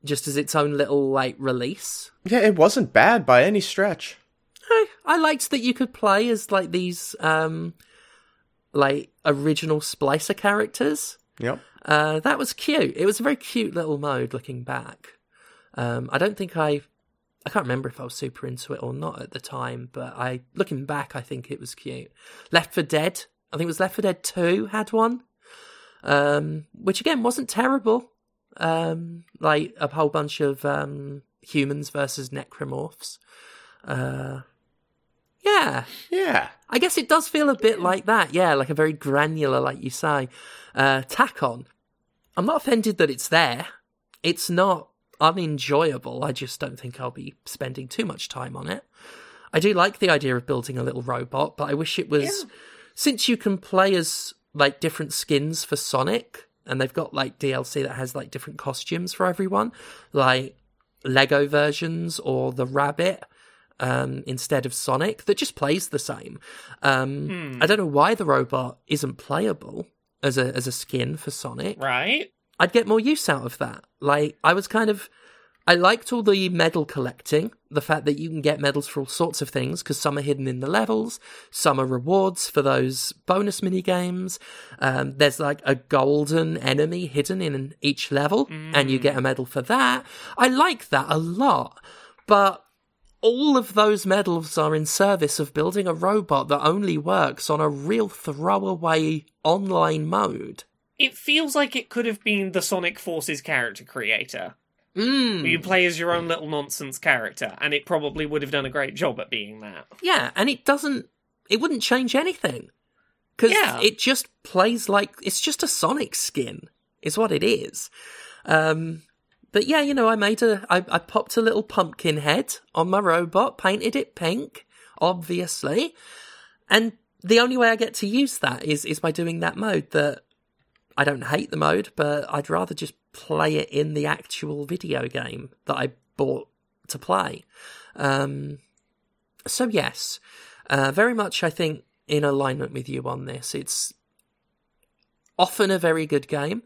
A: just as its own little like release.
B: Yeah, it wasn't bad by any stretch.
A: I, I liked that you could play as like these um like original splicer characters.
B: Yep.
A: Uh that was cute. It was a very cute little mode looking back. Um I don't think I I can't remember if I was super into it or not at the time, but I looking back I think it was cute. Left 4 Dead, I think it was Left 4 Dead 2 had one. Um which again wasn't terrible. Um like a whole bunch of um humans versus necromorphs. Uh yeah,
B: Yeah.
A: I guess it does feel a bit like that. Yeah, like a very granular, like you say. Uh, tack on. I'm not offended that it's there. It's not unenjoyable. I just don't think I'll be spending too much time on it. I do like the idea of building a little robot, but I wish it was since you can play as like different skins for Sonic, and they've got like DLC that has like different costumes for everyone, like Lego versions or the rabbit um, instead of Sonic that just plays the same. Um, I don't know why the robot isn't playable as a as a skin for Sonic.
C: Right?
A: I'd get more use out of that. Like I was kind of I liked all the medal collecting, the fact that you can get medals for all sorts of things because some are hidden in the levels, some are rewards for those bonus mini games. Um, there's like a golden enemy hidden in each level, and you get a medal for that. I like that a lot, but all of those medals are in service of building a robot that only works on a real throwaway online mode.
C: It feels like it could have been the Sonic Forces character creator.
A: Mm.
C: You play as your own little nonsense character, and it probably would have done a great job at being that.
A: Yeah, and it doesn't. It wouldn't change anything because
C: Yeah.
A: it just plays like it's just a Sonic skin. Is what it is. Um, but yeah, you know, I made a. I, I popped a little pumpkin head on my robot, painted it pink, obviously, and the only way I get to use that is is by doing that mode. That I don't hate the mode, but I'd rather just play it in the actual video game that I bought to play. Um, so yes, uh, very much I think in alignment with you on this. It's often a very good game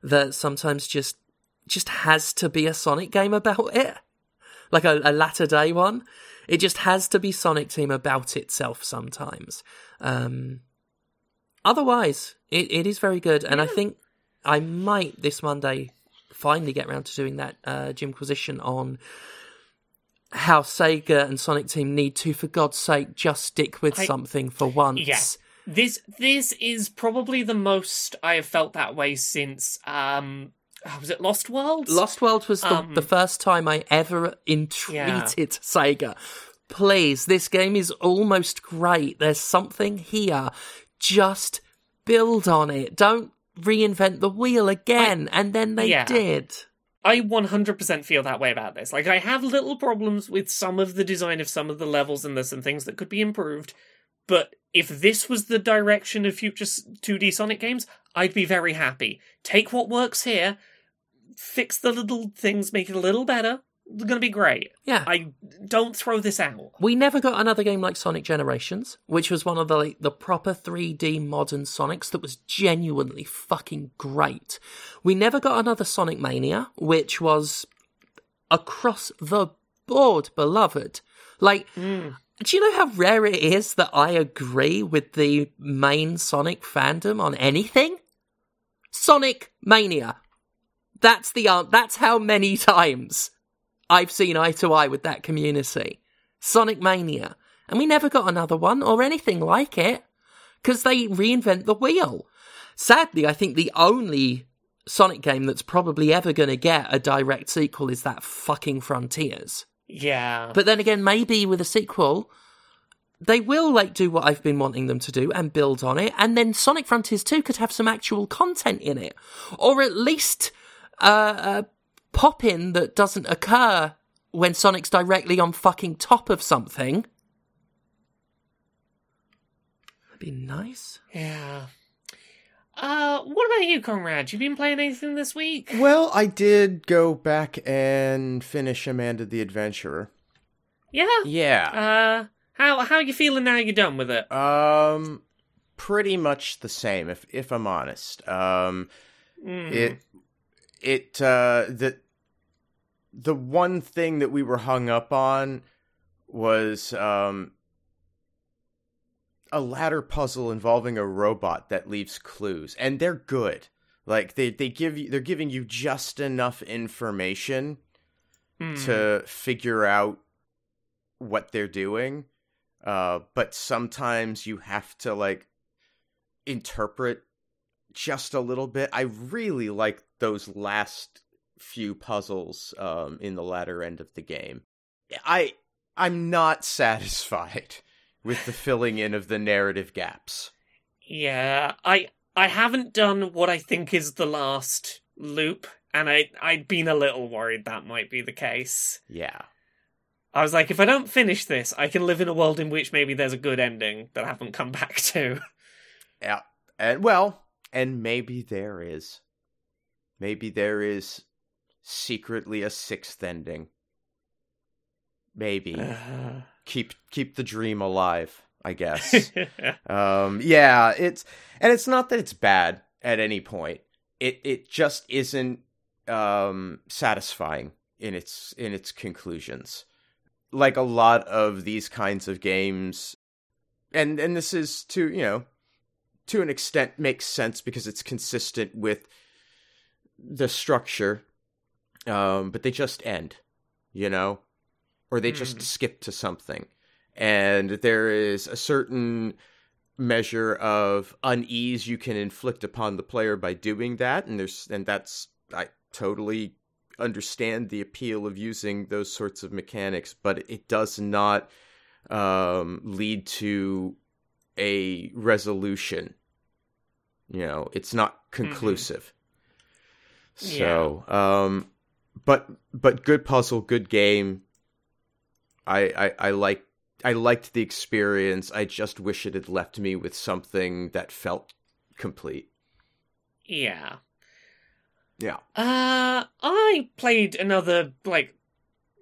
A: that sometimes just just has to be a Sonic game about it, like a, a latter day one. It just has to be Sonic Team about itself sometimes. Um, otherwise, it, it is very good, and I think I might this Monday finally get around to doing that uh, Jimquisition on how Sega and Sonic Team need to, for God's sake, just stick with
C: I-
A: something for once.
C: Yeah. This this is probably the most I have felt that way since um oh, was it Lost World?
A: Lost World was the,
C: Um,
A: the first time I ever entreated Sega. Please, this game is almost great. There's something here. Just build on it. Don't reinvent the wheel again. and then they
C: yeah.
A: did.
C: I 100% feel that way about this. Like, I have little problems with some of the design of some of the levels, and there's some things that could be improved. But if this was the direction of future 2D Sonic games, I'd be very happy. Take what works here, fix the little things, make it a little better. It's gonna be great.
A: Yeah.
C: I don't throw this out.
A: We never got another game like Sonic Generations, which was one of the like, the proper 3D modern Sonics that was genuinely fucking great. We never got another Sonic Mania, which was across the board beloved. Like, mm. do you know how rare it is that I agree with the main Sonic fandom on anything? Sonic Mania. That's the an- that's how many <laughs> times I've seen eye to eye with that community. Sonic Mania. And we never got another one or anything like it because they reinvent the wheel. Sadly, I think the only Sonic game that's probably ever going to get a direct sequel is that fucking Frontiers.
C: Yeah.
A: But then again, maybe with a sequel, they will like do what I've been wanting them to do and build on it, and then Sonic Frontiers 2 could have some actual content in it, or at least uh, a pop in that doesn't occur when Sonic's directly on fucking top of something. That'd be nice.
C: yeah. Uh, what about you, Conrad? You been playing anything this week?
B: Well, I did go back and finish Amanda the Adventurer.
C: Yeah.
B: Yeah.
C: Uh, how how are you feeling now you're done with it?
B: Um, pretty much the same, if if I'm honest. Um,
C: Mm.
B: it it uh the the one thing that we were hung up on was um a ladder puzzle involving a robot that leaves clues and they're good like they they give you they're giving you just enough information
C: Hmm.
B: to figure out what they're doing uh but sometimes you have to like interpret just a little bit i really like those last few puzzles um in the latter end of the game i i'm not <laughs> satisfied with the filling in of the narrative gaps
C: Yeah, I I haven't done what I think is the last loop, and I I'd been a little worried that might be the case.
B: yeah
C: I was like, if I don't finish this, I can live in a world in which maybe there's a good ending that I haven't come <laughs> back to.
B: Yeah. And well, and maybe there is. Maybe there is secretly a sixth ending. Maybe. keep keep the dream alive, I guess. <laughs> um yeah, it's and it's not that it's bad at any point. It it just isn't um satisfying in its in its conclusions. Like a lot of these kinds of games and and this is to, you know, to an extent makes sense because it's consistent with the structure um but they just end you know or they just
C: Mhm.
B: skip to something and there is a certain measure of unease you can inflict upon the player by doing that and there's and that's i totally understand the appeal of using those sorts of mechanics but it does not um lead to a resolution. You know, it's not conclusive. So, um, but but good puzzle, good game. I, I I like I liked the experience. I just wish it had left me with something that felt complete.
C: yeah.
B: Yeah.
C: Uh, I played another like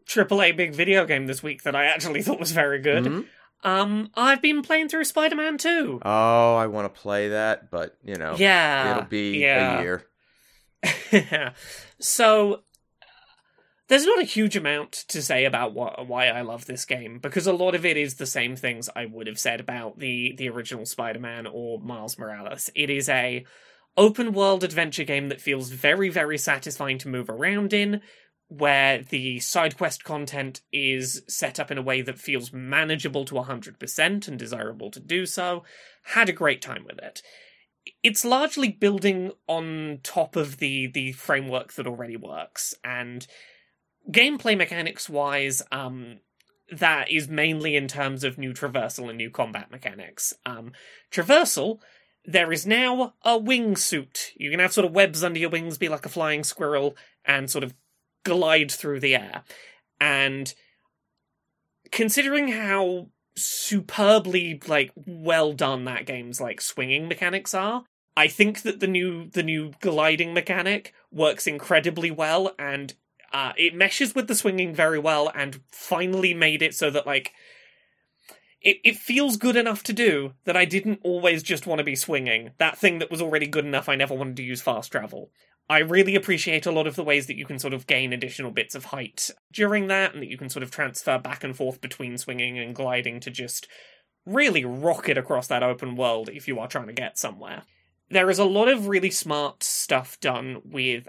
C: AAA big video game this week that I actually <laughs> thought was very good.
B: Mhm.
C: Um, I've been playing through Spider-Man 2.
B: Oh, I want to play that, but you know,
C: yeah,
B: it'll be
C: yeah.
B: a year. <laughs>
C: so there's not a huge amount to say about what, why I love this game because a lot of it is the same things I would have said about the the original Spider-Man or Miles Morales. It is a open world adventure game that feels very very satisfying to move around in where the side quest content is set up in a way that feels manageable to 100% and desirable to do so. Had a great time with it. It's largely building on top of the the framework that already works and gameplay mechanics wise, um, that is mainly in terms of new traversal and new combat mechanics. Um, traversal, there is now a wingsuit. You can have sort of webs under your wings, be like a flying squirrel, and sort of glide through the air. And considering how superbly like well done that game's like swinging mechanics are, I think that the new the new gliding mechanic works incredibly well and uh, it meshes with the swinging very well and finally made it so that like it, it feels good enough to do that I didn't always just want to be swinging. That thing that was already good enough, I never wanted to use fast travel. I really appreciate a lot of the ways that you can sort of gain additional bits of height during that, and that you can sort of transfer back and forth between swinging and gliding to just really rocket across that open world if you are trying to get somewhere. There is a lot of really smart stuff done with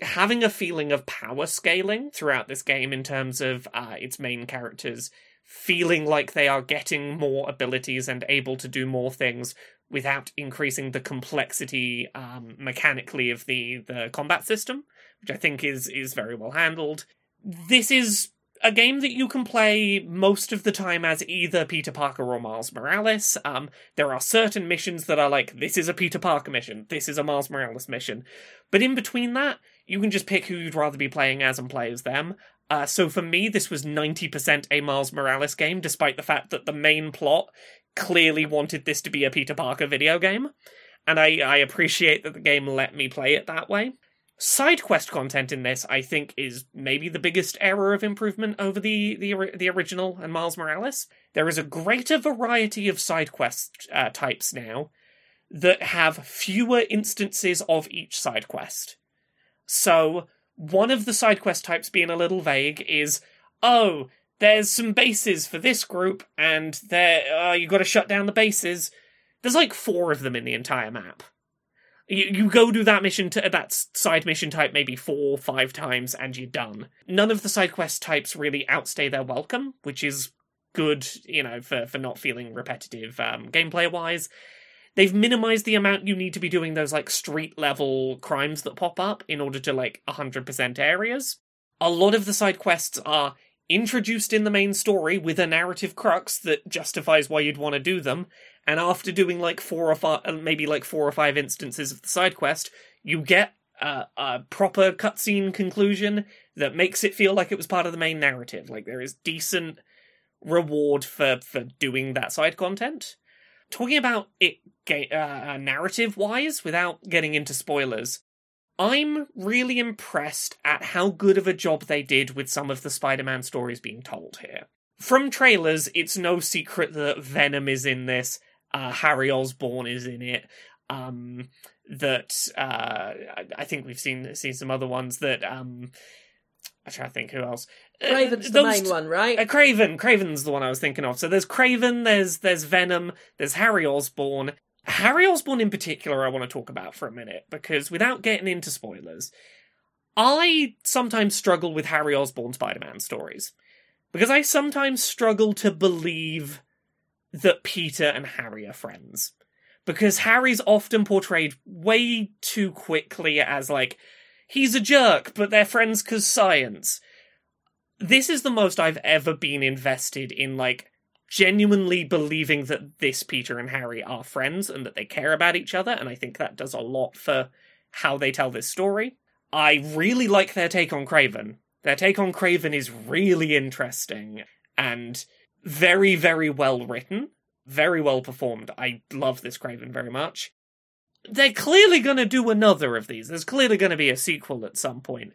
C: having a feeling of power scaling throughout this game in terms of uh, its main characters feeling like they are getting more abilities and able to do more things without increasing the complexity um, mechanically of the the combat system, which I think is is very well handled. This is a game that you can play most of the time as either Peter Parker or Miles Morales. Um, there are certain missions that are like, this is a Peter Parker mission, this is a Miles Morales mission. But in between that, you can just pick who you'd rather be playing as and play as them. Uh, so for me, this was 90% a Miles Morales game, despite the fact that the main plot clearly wanted this to be a Peter Parker video game. And I, I appreciate that the game let me play it that way. Side quest content in this, I think, is maybe the biggest error of improvement over the the, the original and Miles Morales. There is a greater variety of side quest uh, types now that have fewer instances of each side quest. So, one of the side quest types being a little vague is, oh, there's some bases for this group, and there uh, you got to shut down the bases. There's like four of them in the entire map. You, you go do that mission to that side mission type maybe four, or five times, and you're done. None of the side quest types really outstay their welcome, which is good, you know, for for not feeling repetitive um, gameplay wise. They've minimized the amount you need to be doing those like street level crimes that pop up in order to like 100% areas. A lot of the side quests are introduced in the main story with a narrative crux that justifies why you'd want to do them, and after doing like four or five, uh, maybe like four or five instances of the side quest, you get a, a proper cutscene conclusion that makes it feel like it was part of the main narrative. Like there is decent reward for for doing that side content. Talking about it uh, narrative wise, without getting into spoilers, I'm really impressed at how good of a job they did with some of the Spider Man stories being told here. From trailers, it's no secret that Venom is in this, uh, Harry Osborn is in it. Um, that uh, I think we've seen seen some other ones that um, I'm trying to think who else.
A: Kraven's uh, the main one, right?
C: Uh, Kraven, Kraven's the one I was thinking of. So there's Kraven, there's there's Venom, there's Harry Osborn. Harry Osborn in particular, I want to talk about for a minute because without getting into spoilers, I sometimes struggle with Harry Osborn Spider-Man stories because I sometimes struggle to believe that Peter and Harry are friends. Because Harry's often portrayed way too quickly as like, he's a jerk, but they're friends because science. This is the most I've ever been invested in, like, genuinely believing that this Peter and Harry are friends and that they care about each other, and I think that does a lot for how they tell this story. I really like their take on Kraven. Their take on Kraven is really interesting and very, very well written, very well performed. I love this Kraven very much. They're clearly going to do another of these. There's clearly going to be a sequel at some point.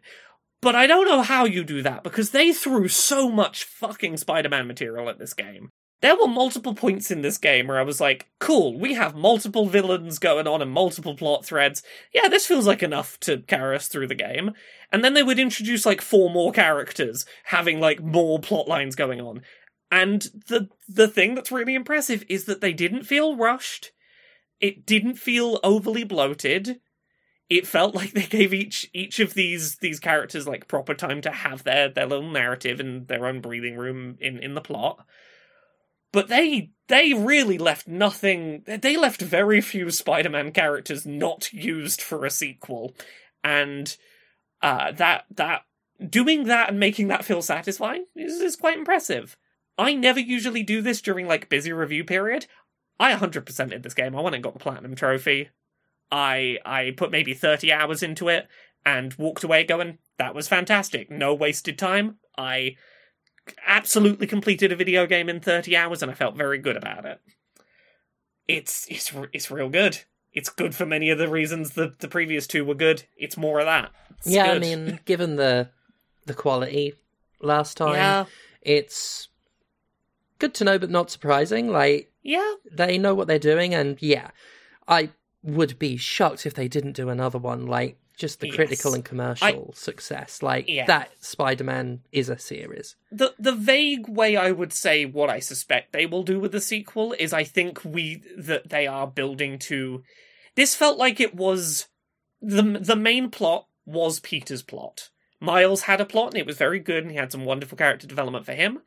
C: But I don't know how you do that because they threw so much fucking Spider Man material at this game. there were multiple points in this game where I was like, cool, we have multiple villains going on and multiple plot threads. Yeah, this feels like enough to carry us through the game. And then they would introduce like four more characters having like more plot lines going on. And the the thing that's really impressive is that they didn't feel rushed. It didn't feel overly bloated. It felt like they gave each each of these these characters like proper time to have their their little narrative and their own breathing room in in the plot. But they they really left nothing they left very few spider-man characters not used for a sequel. And uh that that doing that and making that feel satisfying is, is quite impressive. I never usually do this during like busy review period. I 100% in this game. I went and got the platinum trophy i i put maybe 30 hours into it and walked away going that was fantastic no wasted time i absolutely completed a video game in 30 hours and I felt very good about it. It's it's it's real good. It's good for many of the reasons the the previous two were good. It's more of that. It's
A: yeah,
C: good.
A: I mean, given the the quality last time,
C: yeah,
A: it's good to know but not surprising. Like
C: yeah,
A: they know what they're doing and yeah, I would be shocked if they didn't do another one like just the
C: Yes.
A: critical and commercial success. Like
C: Yeah.
A: that Spider-Man is a series.
C: the the vague way I would say what I suspect they will do with the sequel is I think we that they are building to. This felt like it was the the main plot was Peter's plot. Miles had a plot and it was very good and he had some wonderful character development for him.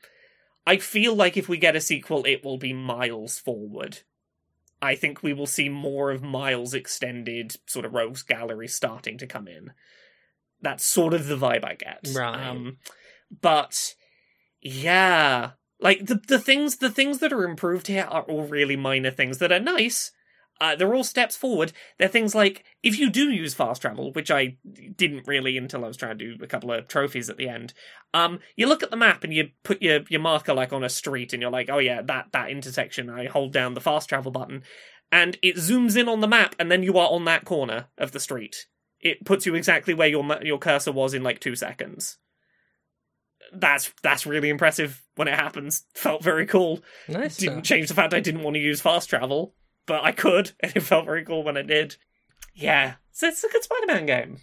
C: I feel like if we get a sequel, it will be Miles forward. I think we will see more of Miles' extended sort of rogues gallery starting to come in. That's sort of the vibe I get.
A: Right.
C: Um, but yeah, like the the things the things that are improved here are all really minor things that are nice. Uh, they're all steps forward. They're things like if you do use fast travel, which I didn't really until I was trying to do a couple of trophies at the end. Um, you look at the map and you put your your marker like on a street, and you're like, oh yeah, that that intersection. I hold down the fast travel button, and it zooms in on the map, and then you are on that corner of the street. It puts you exactly where your your cursor was in like two seconds. That's that's really impressive when it happens. <laughs> Felt very cool
A: Nice.
C: didn't
A: stuff.
C: change the fact I didn't want to use fast travel, but I could, <laughs> and it felt very cool when I did. Yeah, so it's a good Spider-Man game.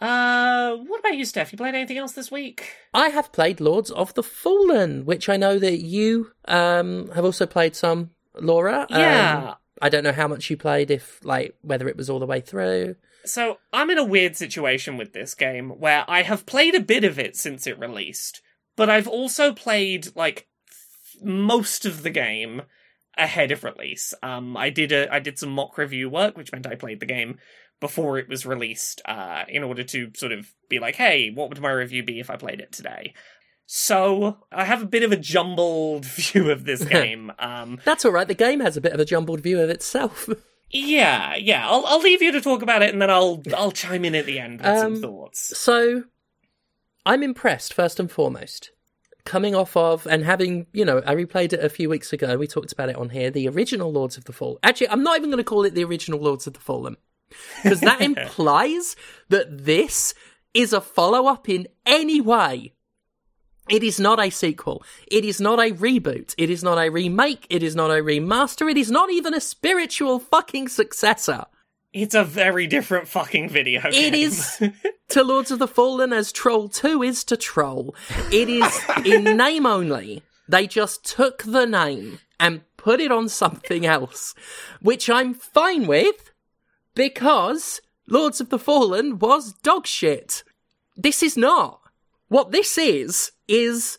C: Uh, what about you, Steph? You played anything else this week?
A: I have played Lords of the Fallen, which I know that you um have also played some, Laura. Um,
C: Yeah.
A: I don't know how much you played, if like whether it was all the way through.
C: So I'm in a weird situation with this game where I have played a bit of it since it released, but I've also played like most of the game ahead of release. Um, I did a I did some mock review work, which meant I played the game before it was released, uh, in order to sort of be like, hey, what would my review be if I played it today? So I have a bit of a jumbled <laughs> view of this <laughs> game. Um,
A: That's all right. The game has a bit of a jumbled view of itself. <laughs>
C: yeah, yeah. I'll I'll leave you to talk about it, and then I'll I'll chime in at the end with some
A: Um,
C: thoughts.
A: So, I'm impressed, first and foremost. Coming off of and having, you know, I replayed it a few weeks ago. We talked about it on here. The original Lords of the Fall. Actually, I'm not even going to call it the original Lords of the Fallen because that <laughs> implies that this is a follow up in any way. It is not a sequel. It is not a reboot. It is not a remake. It is not a remaster. It is not even a spiritual fucking successor.
C: It's a very different fucking video game.
A: It is <laughs> to Lords of the Fallen as Troll 2 is to Troll. It is in <laughs> name only. They just took the name and put it on something else, which I'm fine with because Lords of the Fallen was dog shit. This is not. What this is, is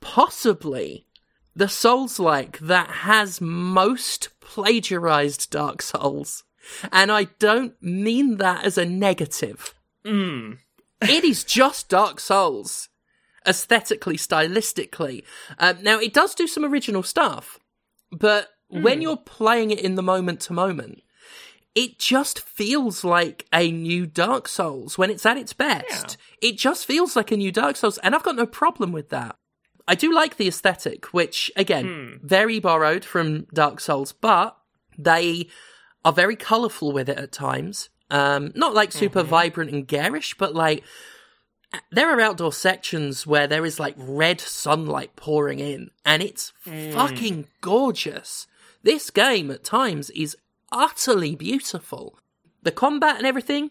A: possibly the Souls like that has most plagiarized Dark Souls. And I don't mean that as a negative.
C: Mm.
A: It is just Dark Souls, aesthetically, stylistically. Um, now, it does do some original stuff, but when you're playing it in the moment to moment, it just feels like a new Dark Souls when it's at its best. It just feels like a new Dark Souls, and I've got no problem with that. I do like the aesthetic, which, again, very borrowed from Dark Souls, but they are very colourful with it at times. Um, not like super mm-hmm. vibrant and garish, but like there are outdoor sections where there is like red sunlight pouring in, and it's mm. fucking gorgeous. This game at times is utterly beautiful. The combat and everything,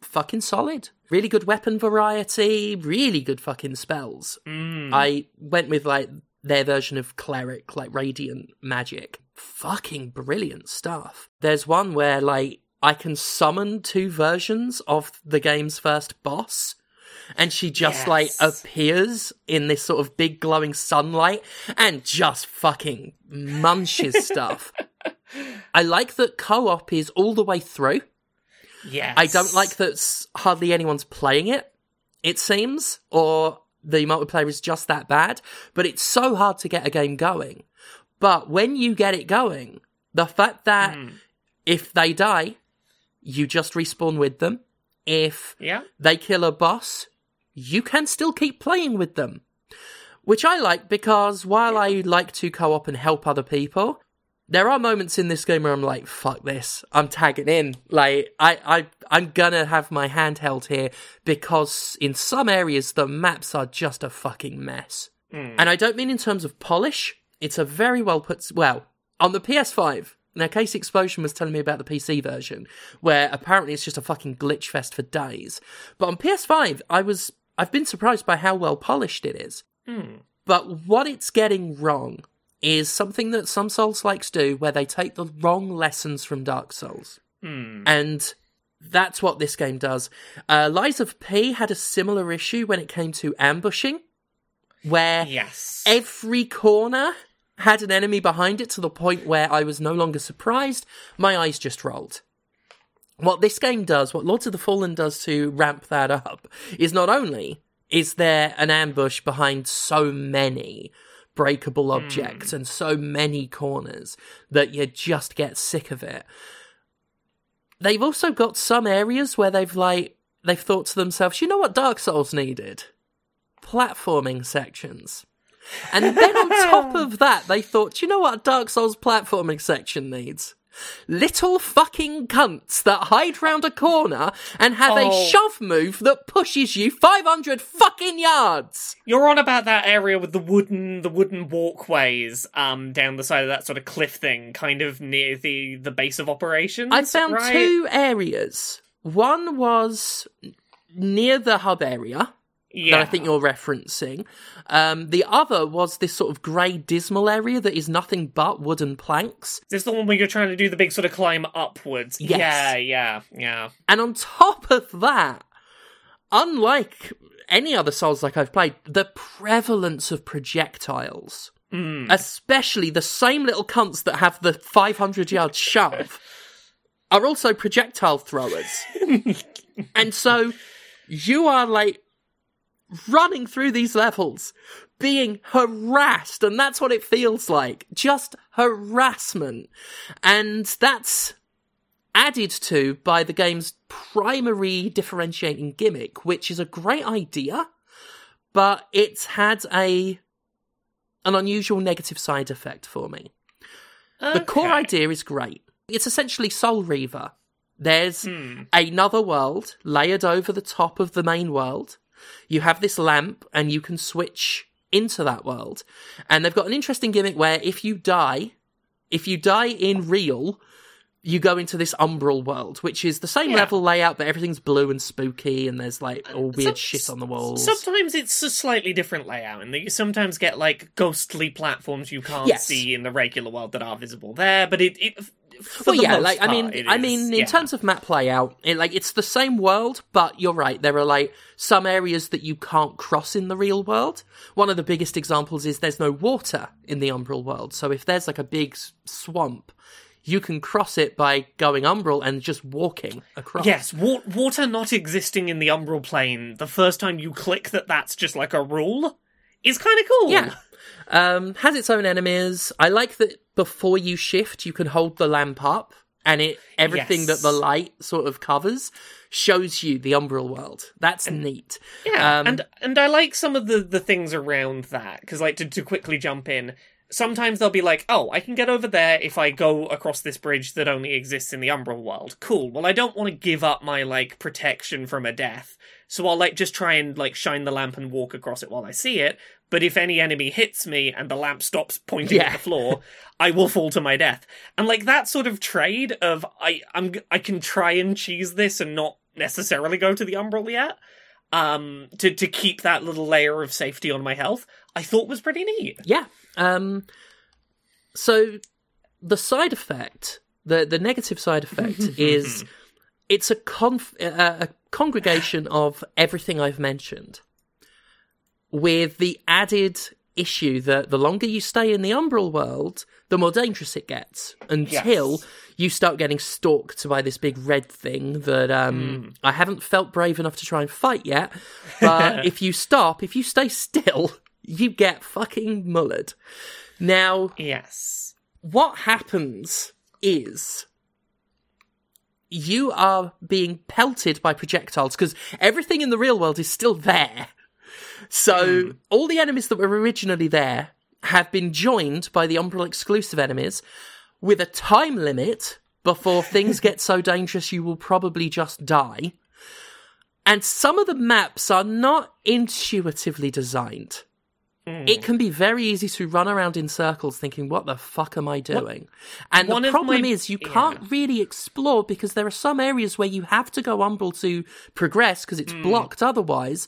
A: fucking solid. Really good weapon variety, really good fucking spells. Mm. I went with like their version of cleric, like radiant magic. Fucking brilliant stuff. There's one where like I can summon two versions of the game's first boss. And she just like appears in this sort of big glowing sunlight and just fucking munches stuff. <laughs> I like that co-op is all the way through.
C: Yes.
A: I don't like that hardly anyone's playing it, it seems, or the multiplayer is just that bad, but it's so hard to get a game going. But when you get it going, the fact that hmm. if they die, you just respawn with them. If
C: Yeah.
A: they kill a boss, you can still keep playing with them. Which I like because while I like to co op and help other people, there are moments in this game where I'm like, fuck this. I'm tagging in. Like, I, I, I'm gonna have my handheld here because in some areas the maps are just a fucking mess. Hmm. And I don't mean in terms of polish. It's a very well put, well, on the PS5. Now, Case Explosion was telling me about the PC version, where apparently it's just a fucking glitch fest for days. But on PS5, I was, I've been surprised by how well polished it is. Hmm. But what it's getting wrong is something that some Souls likes do, where they take the wrong lessons from Dark Souls. And that's what this game does. Uh, Lies of P had a similar issue when it came to ambushing, where
C: Yes.
A: every corner had an enemy behind it to the point where I was no longer surprised. My eyes just rolled. What this game does, what Lords of the Fallen does to ramp that up, is not only is there an ambush behind so many breakable objects hmm. and so many corners that you just get sick of it. They've also got some areas where they've like they've thought to themselves, you know what Dark Souls needed? Platforming sections. And then on top <laughs> of that, they thought, you know what Dark Souls platforming section needs? Little fucking cunts that hide round a corner and have a
C: Oh.
A: shove move that pushes you 500 fucking yards.
C: You're on about that area with the wooden the wooden walkways um down the side of that sort of cliff thing, kind of near the the base of operations.
A: I found
C: right?
A: two areas. One was near the hub area
C: Yeah.
A: that I think you're referencing. Um, the other was this sort of grey dismal area that is nothing but wooden planks.
C: Is this the one where you're trying to do the big sort of climb upwards?
A: Yes.
C: Yeah, yeah, yeah.
A: And on top of that, unlike any other Souls like I've played, the prevalence of projectiles, especially the same little cunts that have the 500 yard shove, are also projectile throwers. <laughs> and so you are like running through these levels, being harassed, and that's what it feels like. Just harassment. And that's added to by the game's primary differentiating gimmick, which is a great idea, but it's had a an unusual negative side effect for me. The core idea is great. It's essentially Soul Reaver. There's hmm. another world layered over the top of the main world. You have this lamp and you can switch into that world. And they've got an interesting gimmick where if you die, if you die in real, you go into this umbral world, which is the same
C: Yeah.
A: level layout, but everything's blue and spooky, and there's like all weird
C: Some-
A: shit on the walls.
C: Sometimes it's a slightly different layout, and you sometimes get like ghostly platforms you can't
A: Yes.
C: see in the regular world that are visible there. But it, it
A: well, yeah, like I mean, I mean, in
C: yeah.
A: terms of map layout, it, like it's the same world, but you're right. There are like some areas that you can't cross in the real world. One of the biggest examples is there's no water in the Umbral world. So if there's like a big swamp, you can cross it by going Umbral and just walking across.
C: Yes, wa- water not existing in the umbral plane. The first time you click that, that's just like a rule. Is kind of cool.
A: Yeah. Um, has its own enemies. I like that before you shift, you can hold the lamp up, and it everything
C: Yes.
A: that the light sort of covers shows you the Umbral world. That's neat.
C: Yeah,
A: Um,
C: and and I like some of the the things around that because like to to quickly jump in. Sometimes they'll be like, "Oh, I can get over there if I go across this bridge that only exists in the Umbral world." Cool. Well, I don't want to give up my like protection from a death, So I'll like just try and like shine the lamp and walk across it while I see it. But if any enemy hits me and the lamp stops pointing
A: Yeah.
C: at the floor, I will fall to my death. And like that sort of trade of I I'm I can try and cheese this and not necessarily go to the umbral yet. Um, to to keep that little layer of safety on my health, I thought was pretty neat.
A: Yeah. Um, so the side effect, the the negative side effect <laughs> is it's a conf- uh, a congregation of everything I've mentioned, with the added issue that the longer you stay in the umbral world, the more dangerous it gets until
C: Yes.
A: you start getting stalked by this big red thing that um, I haven't felt brave enough to try and fight yet. But <laughs> if you stop, if you stay still, you get fucking mullered. Now,
C: Yes.
A: what happens is you are being pelted by projectiles because everything in the real world is still there. So all the enemies that were originally there have been joined by the Umbral exclusive enemies with a time limit before <laughs> things get so dangerous you will probably just die. And some of the maps are not intuitively designed. It can be very easy to run around in circles thinking, what the fuck am I doing? and
C: one
A: the problem
C: my-
A: is you
C: yeah.
A: can't really explore because there are some areas where you have to go umbral to progress because it's
C: Hmm.
A: blocked otherwise.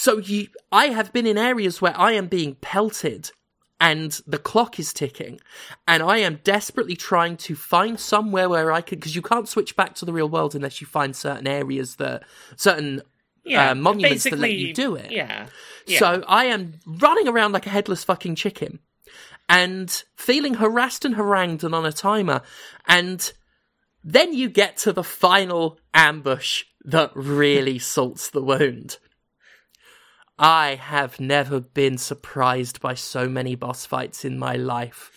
A: So you, I have been in areas where I am being pelted and the clock is ticking and I am desperately trying to find somewhere where I could, because you can't switch back to the real world unless you find certain areas that, certain
C: Yeah.
A: uh, monuments that let you do it.
C: Yeah. Yeah.
A: So I am running around like a headless fucking chicken and feeling harassed and harangued and on a timer. And then you get to the final ambush that really salts the wound. I have never been surprised by so many boss fights in my life.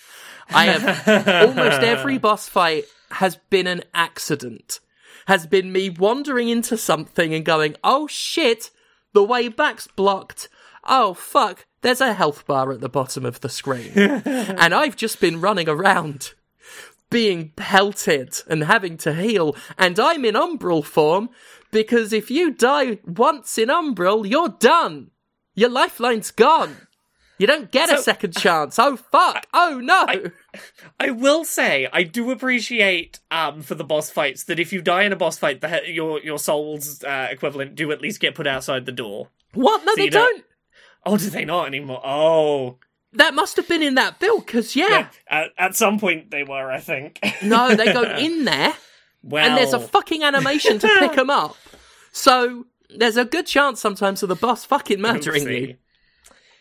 A: I have <laughs> almost every boss fight has been an accident. Has been me wandering into something and going, oh shit, the way back's blocked. Oh fuck, there's a health bar at the bottom of the screen. <laughs> and I've just been running around being pelted and having to heal, and I'm in Umbral form because if you die once in Umbral, you're done. Your lifeline's gone. You don't get a second chance. Oh fuck. Oh no.
C: I will say I do appreciate um for the boss fights that if you die in a boss fight, the your your soul's uh, equivalent do at least get put outside the door.
A: what? No,
C: So
A: they
C: don't-
A: don't.
C: Oh, do they not anymore? Oh,
A: That must have been in that bill, because yeah.
C: yeah. At, at some point they were, I think.
A: No, they go <laughs> in there
C: well,
A: and there's a fucking animation to pick them up. So there's a good chance sometimes of the boss fucking murdering you.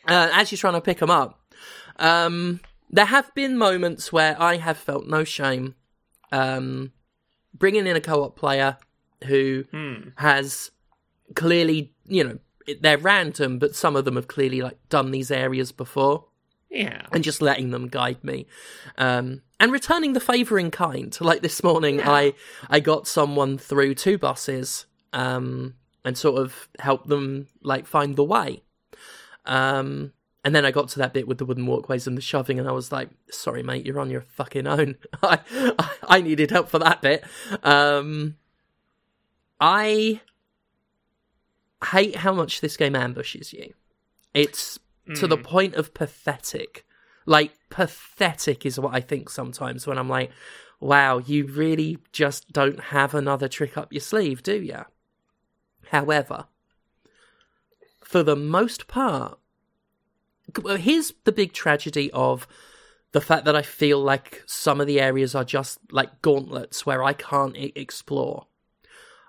A: Uh, as you're trying to pick them up. Um, there have been moments where I have felt no shame um, bringing in a co-op player who has clearly, you know, they're random, but some of them have clearly like done these areas before,
C: Yeah.
A: and just letting them guide me, um, and returning the favour in kind. Like this morning, I I got someone through two buses um, and sort of helped them like find the way. Um, and then I got to that bit with the wooden walkways and the shoving, and I was like, "Sorry, mate, you're on your fucking own. I, <laughs> I, I needed help for that bit." Um, I hate how much this game ambushes you. It's to the mm. point of pathetic. Like pathetic is what I think sometimes when I'm like, "Wow, you really just don't have another trick up your sleeve, do you?" However, for the most part, well, here's the big tragedy of the fact that I feel like some of the areas are just like gauntlets where I can't e- explore.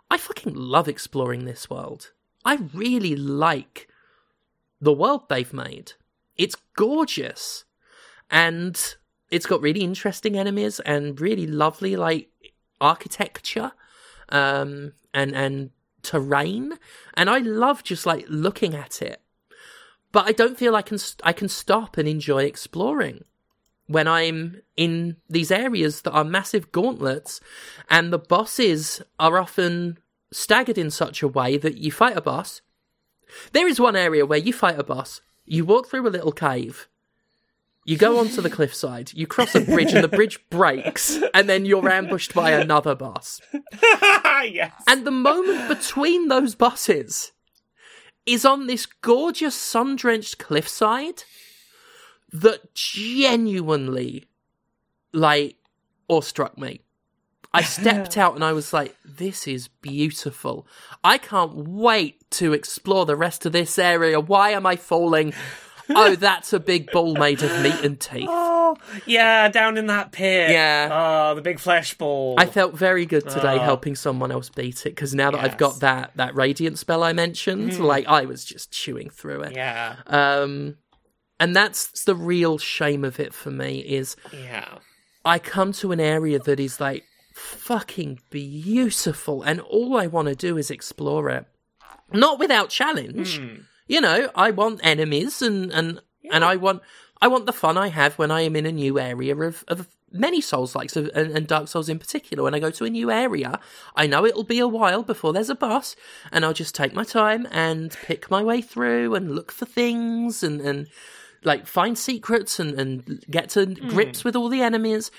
A: I fucking love exploring this world. I really like the world they've made. It's gorgeous. And it's got really interesting enemies and really lovely like architecture um and and terrain and I love just like looking at it. But I don't feel I can st- I can stop and enjoy exploring when I'm in these areas that are massive gauntlets and the bosses are often staggered in such a way that you fight a boss. There is one area where you fight a boss, you walk through a little cave, you go onto the cliffside, you cross a bridge and the bridge breaks, and then you're ambushed by another boss. <laughs>
C: yes.
A: And the moment between those bosses is on this gorgeous sun drenched cliffside that genuinely, like, awestruck me. I stepped out and I was like, this is beautiful. I can't wait to explore the rest of this area. Why am I falling? <laughs> oh, that's a big ball made of meat and teeth.
C: Oh, yeah, down in that pit.
A: Yeah.
C: Oh, the big flesh ball.
A: I felt very good today
C: Oh.
A: helping someone else beat it because now that I've got that that radiant spell I mentioned, hmm. like I was just chewing through it.
C: yeah.
A: Um, and that's the real shame of it for me is
C: Yeah.
A: I come to an area that is like fucking beautiful, and all I want to do is explore it, not without challenge.
C: Hmm.
A: You know, I want enemies, and and and I want I want the fun I have when I am in a new area of of many Souls likes and, and Dark Souls in particular. When I go to a new area, I know it'll be a while before there's a boss, and I'll just take my time and pick my way through and look for things and and like find secrets and, and get to grips with all the enemies.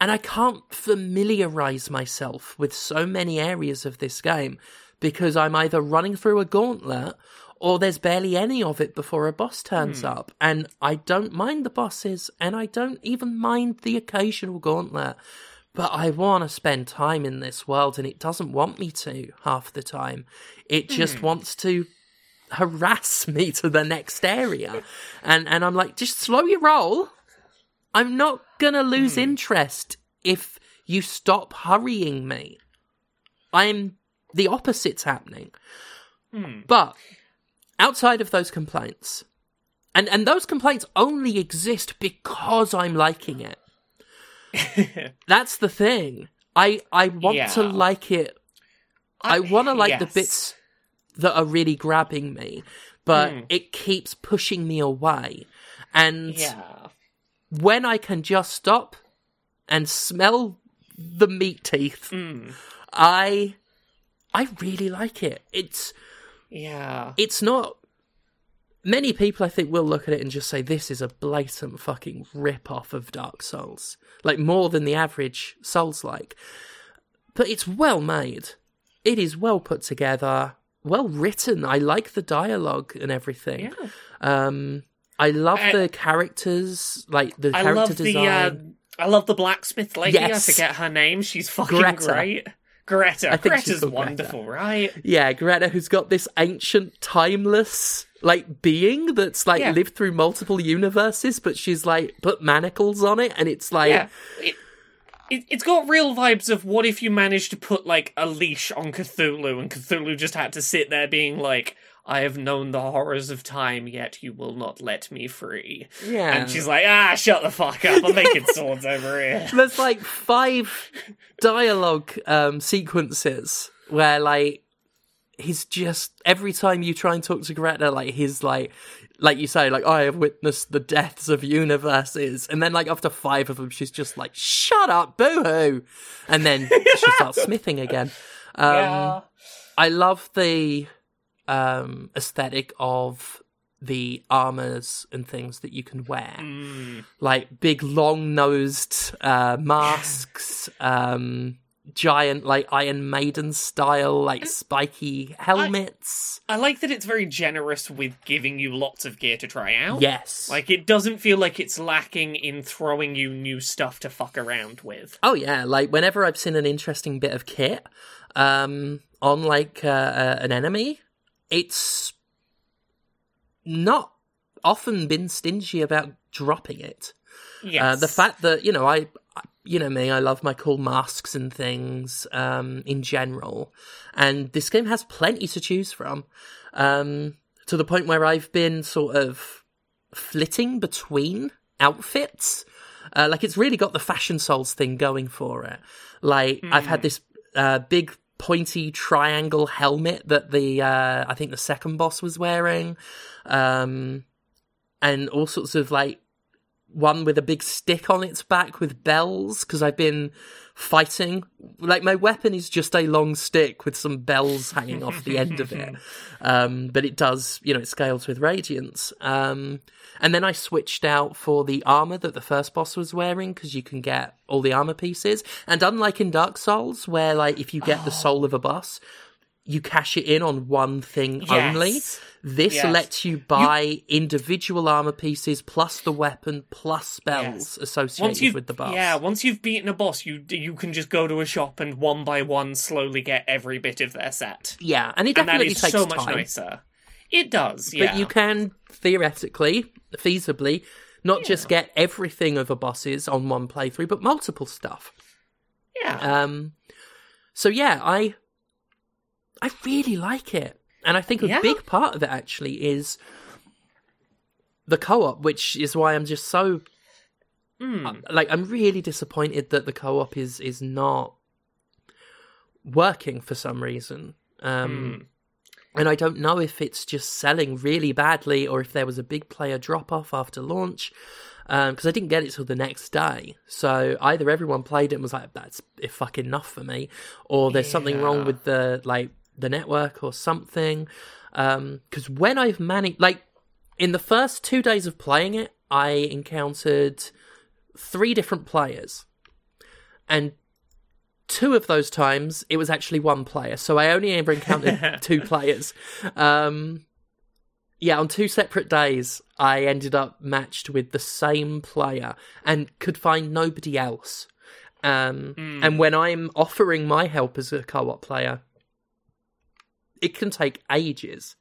A: And I can't familiarize myself with so many areas of this game because I'm either running through a gauntlet or there's barely any of it before a boss turns hmm. up. And I don't mind the bosses and I don't even mind the occasional gauntlet. But I want to spend time in this world and it doesn't want me to half the time. It just hmm. wants to harass <laughs> me to the next area. And and I'm like, just slow your roll. I'm not gonna lose hmm. interest if you stop hurrying me. I'm the opposite's happening. Hmm. But outside of those complaints, and and those complaints only exist because I'm liking it. <laughs> That's the thing. I I want to like it. I want to like the bits that are really grabbing me, but hmm. it keeps pushing me away. And
C: Yeah.
A: When I can just stop and smell the meat teeth, I I really like it. It's
C: Yeah.
A: it's not many people I think will look at it and just say this is a blatant fucking rip off of Dark Souls. Like more than the average Souls like. But it's well made. It is well put together, well written. I like the dialogue and everything.
C: Yeah.
A: Um I love
C: I-
A: the characters, like the
C: I
A: character
C: love the
A: design.
C: uh, I love the blacksmith lady.
A: Yes.
C: I forget her name. She's fucking
A: Greta.
C: great. Greta.
A: I think she's
C: Greta's
A: called Greta.
C: wonderful, right?
A: Yeah, Greta, who's got this ancient, timeless, like, being that's, like,
C: Yeah.
A: lived through multiple universes, but she's, like, put manacles on it, and it's like,
C: Yeah. It, it, it's got real vibes of what if you managed to put, like, a leash on Cthulhu and Cthulhu just had to sit there being like, I have known the horrors of time, yet you will not let me free.
A: yeah.
C: And she's like, ah, shut the fuck up. I'm making <laughs> swords over here.
A: There's, like, five dialogue um, sequences where, like, he's just, every time you try and talk to Greta, like, he's like, like you say, like, I have witnessed the deaths of universes. And then, like, after five of them, she's just like, shut up, boo hoo. And then she starts <laughs> smithing again. Um,
C: yeah.
A: I love the um, aesthetic of the armors and things that you can wear,
C: Mm.
A: like big long nosed uh, masks, <laughs> um, giant like Iron Maiden style like spiky helmets.
C: I like that it's very generous with giving you lots of gear to try out.
A: yes,
C: Like, it doesn't feel like it's lacking in throwing you new stuff to fuck around with.
A: Oh yeah, like whenever I've seen an interesting bit of kit um, on like uh, uh, an enemy, it's not often been stingy about dropping it.
C: Yes.
A: Uh, the fact that you know I, I- you know me, I love my cool masks and things um, in general, and this game has plenty to choose from. Um, to the point where I've been sort of flitting between outfits. Uh, like it's really got the fashion souls thing going for it. Like I've had this uh, big pointy triangle helmet that the uh, I think the second boss was wearing, um, and all sorts of like one with a big stick on its back with bells because I've been fighting. Like my weapon is just a long stick with some bells hanging off the end of it. <laughs> Um, but it does, you know, it scales with radiance. Um, and then I switched out for the armor that the first boss was wearing because you can get all the armor pieces. And unlike in Dark Souls, where like if you get the soul of a boss, you cash it in on one thing only. This
C: Yes.
A: lets you buy individual armor pieces plus the weapon plus spells
C: Yes.
A: associated with the boss.
C: yeah, once you've beaten a boss, you you can just go to a shop and one by one slowly get every bit of their set,
A: yeah, and it
C: and that
A: definitely
C: is
A: takes
C: so much
A: time.
C: nicer. It does,
A: But you can theoretically, feasibly, not just get everything of a boss's on one playthrough, but multiple stuff.
C: yeah,
A: Um, so yeah, I I really like it, and I think a
C: Yeah.
A: big part of it actually is the co-op, which is why I'm just so
C: Mm.
A: like I'm really disappointed that the co-op is is not working for some reason. Um, And I don't know if it's just selling really badly or if there was a big player drop off after launch. Because I didn't get it till the next day. So either everyone played it and was like, that's fucking enough for me, or there's something wrong with the like the network or something. Because when I've managed, like in the first two days of playing it, I encountered three different players, and two of those times it was actually one player. So I only ever encountered <laughs> two players. Um, yeah, on two separate days, I ended up matched with the same player and could find nobody else. Um, And when I'm offering my help as a co-op player, it can take ages.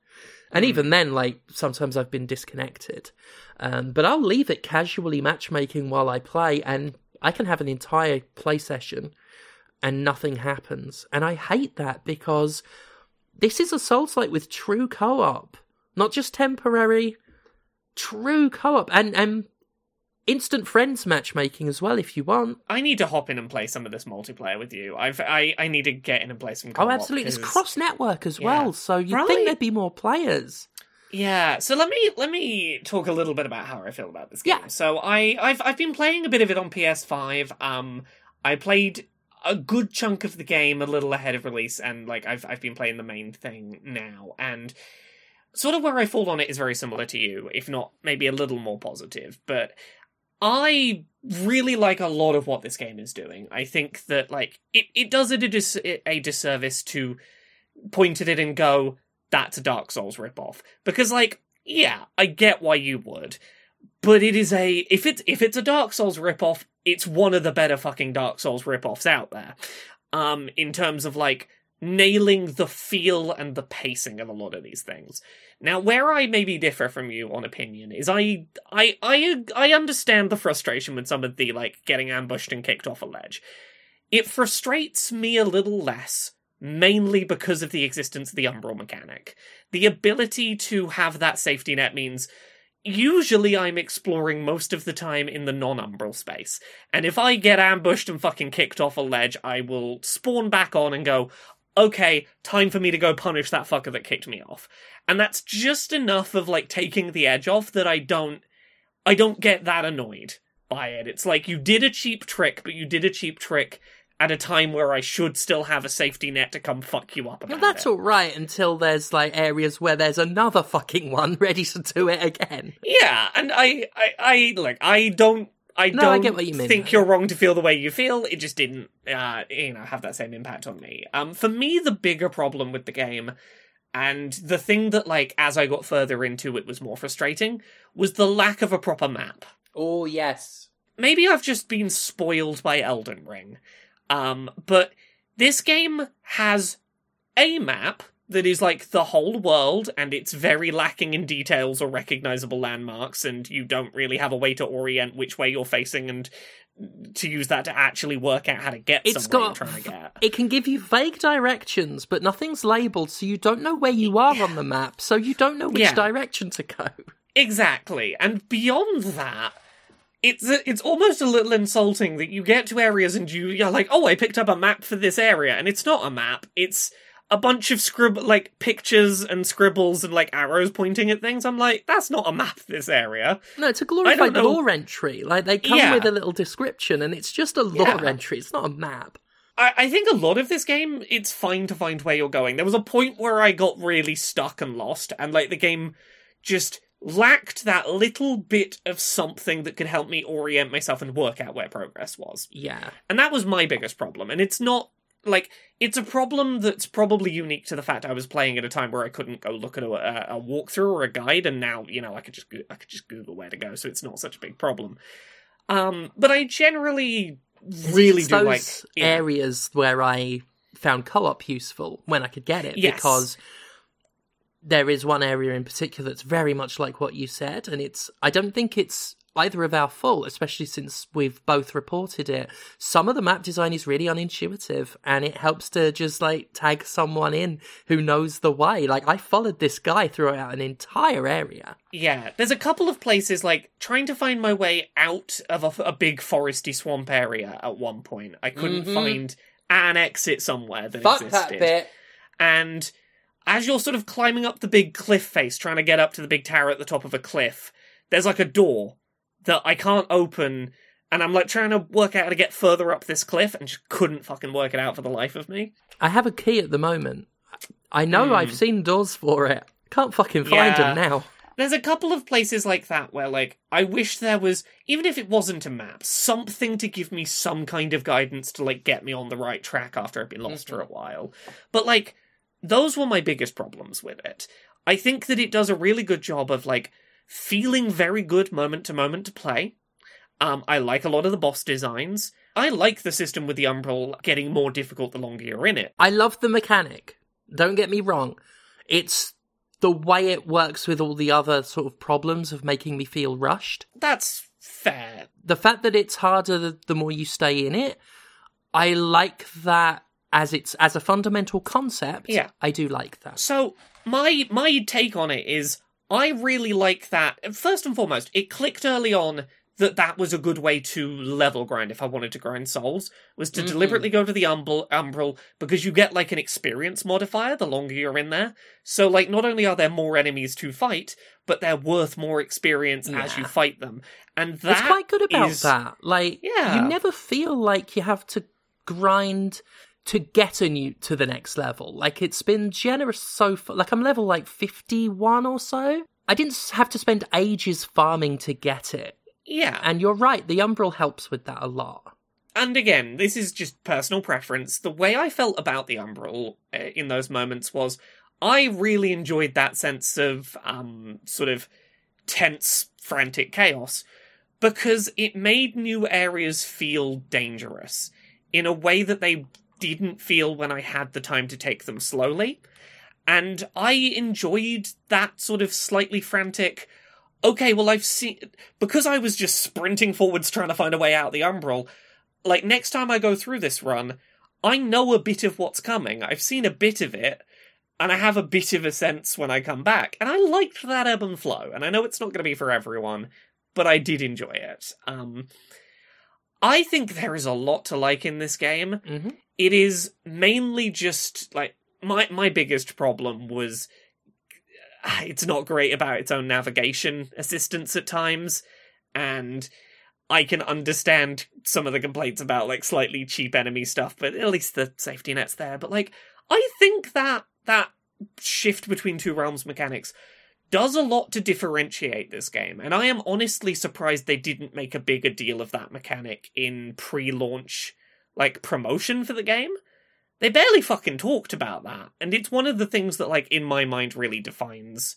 A: And even then, like sometimes I've been disconnected. Um, but I'll leave it casually matchmaking while I play, and I can have an entire play session and nothing happens. And I hate that because this is a Souls like with true co op, not just temporary, true co op, and and instant friends matchmaking as well if you want.
C: I need to hop in and play some of this multiplayer with you. I've I, I need to get in and play some.
A: Oh, absolutely! It's
C: 'cause-
A: cross network as
C: Yeah.
A: well, so you'd
C: Right.
A: think there'd be more players.
C: Yeah, so let me let me talk a little bit about how I feel about this game.
A: Yeah.
C: So I I've I've been playing a bit of it on PS5. Um I played a good chunk of the game a little ahead of release and like I've I've been playing the main thing now and sort of where I fall on it is very similar to you, if not maybe a little more positive, but I really like a lot of what this game is doing. I think that like it, it does it a, dis- a disservice to point at it and go, that's a Dark Souls ripoff. Because like, yeah, I get why you would. But it is a if it's if it's a Dark Souls ripoff, it's one of the better fucking Dark Souls ripoffs out there. Um, in terms of like nailing the feel and the pacing of a lot of these things. Now, where I maybe differ from you on opinion is I I I I understand the frustration with some of the like getting ambushed and kicked off a ledge. It frustrates me a little less, mainly because of the existence of the umbral mechanic. The ability to have that safety net means usually I'm exploring most of the time in the non-umbral space. And if I get ambushed and fucking kicked off a ledge, I will spawn back on and go, okay, time for me to go punish that fucker that kicked me off. And that's just enough of like taking the edge off that I don't I don't get that annoyed by it. It's like you did a cheap trick, but you did a cheap trick at a time where I should still have a safety net to come fuck you up about
A: Well, that's
C: it.
A: all right until there's like areas where there's another fucking one <laughs> ready to do it again.
C: Yeah, and I, I, I like, I don't, I
A: No,
C: don't
A: get what you mean.
C: think you're wrong to feel the way you feel. It just didn't, uh, you know, have that same impact on me. Um, for me, the bigger problem with the game, and the thing that, like, as I got further into it was more frustrating, was the lack of a proper map.
A: Oh yes.
C: Maybe I've just been spoiled by Elden Ring. Um, but this game has a map that is like the whole world and it's very lacking in details or recognizable landmarks and you don't really have a way to orient which way you're facing and to use that to actually work out how to get
A: It's
C: somewhere
A: got.
C: you're trying to get.
A: It can give you vague directions, but nothing's labeled, so you don't know where you are on the map, so you don't know which
C: Yeah.
A: direction to go.
C: Exactly. And beyond that, it's it's almost a little insulting that you get to areas and you, you're like, oh, I picked up a map for this area, and it's not a map. It's a bunch of scrib like pictures and scribbles and like arrows pointing at things. I'm like, that's not a map. This area.
A: No, it's a glorified lore entry. Like they come
C: Yeah.
A: with a little description, and it's just a lore
C: Yeah.
A: entry. It's not a map.
C: I, I think a lot of this game, it's fine to find where you're going. There was a point where I got really stuck and lost, and like the game just lacked that little bit of something that could help me orient myself and work out where progress was.
A: Yeah.
C: And that was my biggest problem. And it's not like it's a problem that's probably unique to the fact I was playing at a time where I couldn't go look at a, a, walkthrough or a guide, and now you know I could just I could just Google where to go, so it's not such a big problem. Um, but I generally really
A: It's
C: do
A: those
C: like yeah.
A: areas where I found co-op useful when I could get it
C: Yes.
A: because there is one area in particular that's very much like what you said and it's I don't think it's either of our fault especially since we've both reported it some of the map design is really unintuitive and it helps to just like tag someone in who knows the way like I followed this guy throughout an entire area
C: Yeah, there's a couple of places like trying to find my way out of a, a big foresty swamp area at one point. I couldn't
A: Mhm.
C: find an exit somewhere that existed. That bit. And as you're sort of climbing up the big cliff face, trying to get up to the big tower at the top of a cliff, there's like a door that I can't open. And I'm like trying to work out how to get further up this cliff and just couldn't fucking work it out for the life of me.
A: I have a key at the moment I know
C: Hmm.
A: I've seen doors for it can't fucking find
C: Yeah.
A: them now
C: There's a couple of places like that where, like, I wish there was, even if it wasn't a map, something to give me some kind of guidance to, like, get me on the right track after I've been lost for a while. But, like, those were my biggest problems with it. I think that it does a really good job of, like, feeling very good moment to moment to play. Um, I like a lot of the boss designs. I like the system with the Umbral getting more difficult the longer you're in it.
A: I love the mechanic. Don't get me wrong. It's the way it works with all the other sort of problems of making me feel rushed.
C: That's fair.
A: The fact that it's harder the, the more you stay in it, I like that as it's as a fundamental concept.
C: Yeah.
A: I do like that.
C: So my my take on it is I really like that. First and foremost, it clicked early on that that was a good way to level grind if I wanted to grind souls was to
A: Mhm.
C: deliberately go to the umbral, umbral because you get like an experience modifier the longer you're in there. So like not only are there more enemies to fight, but they're worth more experience as you fight them. And
A: that's quite good about
C: is-
A: that. Like,
C: Yeah.
A: you never feel like you have to grind to get a new to the next level. Like, it's been generous so far. Like, I'm level like 51 or so. I didn't have to spend ages farming to get it.
C: Yeah.
A: And you're right, the Umbral helps with that a lot.
C: and again, this is just personal preference. The way I felt about the Umbral uh, in those moments was I really enjoyed that sense of um, sort of tense, frantic chaos because it made new areas feel dangerous in a way that they didn't feel when I had the time to take them slowly. And I enjoyed that sort of slightly frantic. Okay, well, I've seen. Because I was just sprinting forwards trying to find a way out the Umbral, like next time I go through this run, I know a bit of what's coming. I've seen a bit of it, and I have a bit of a sense when I come back. And I liked that ebb and flow. And I know it's not going to be for everyone, but I did enjoy it. Um, I think there is a lot to like in this game.
A: Mm-hmm.
C: It is mainly just like my my biggest problem was uh, it's not great about its own navigation assistance at times, and I can understand some of the complaints about like slightly cheap enemy stuff, but at least the safety net's there. But like, I think that that shift between two realms mechanics does a lot to differentiate this game, and I am honestly surprised they didn't make a bigger deal of that mechanic in pre-launch like promotion for the game. They barely fucking talked about that, and it's one of the things that like in my mind really defines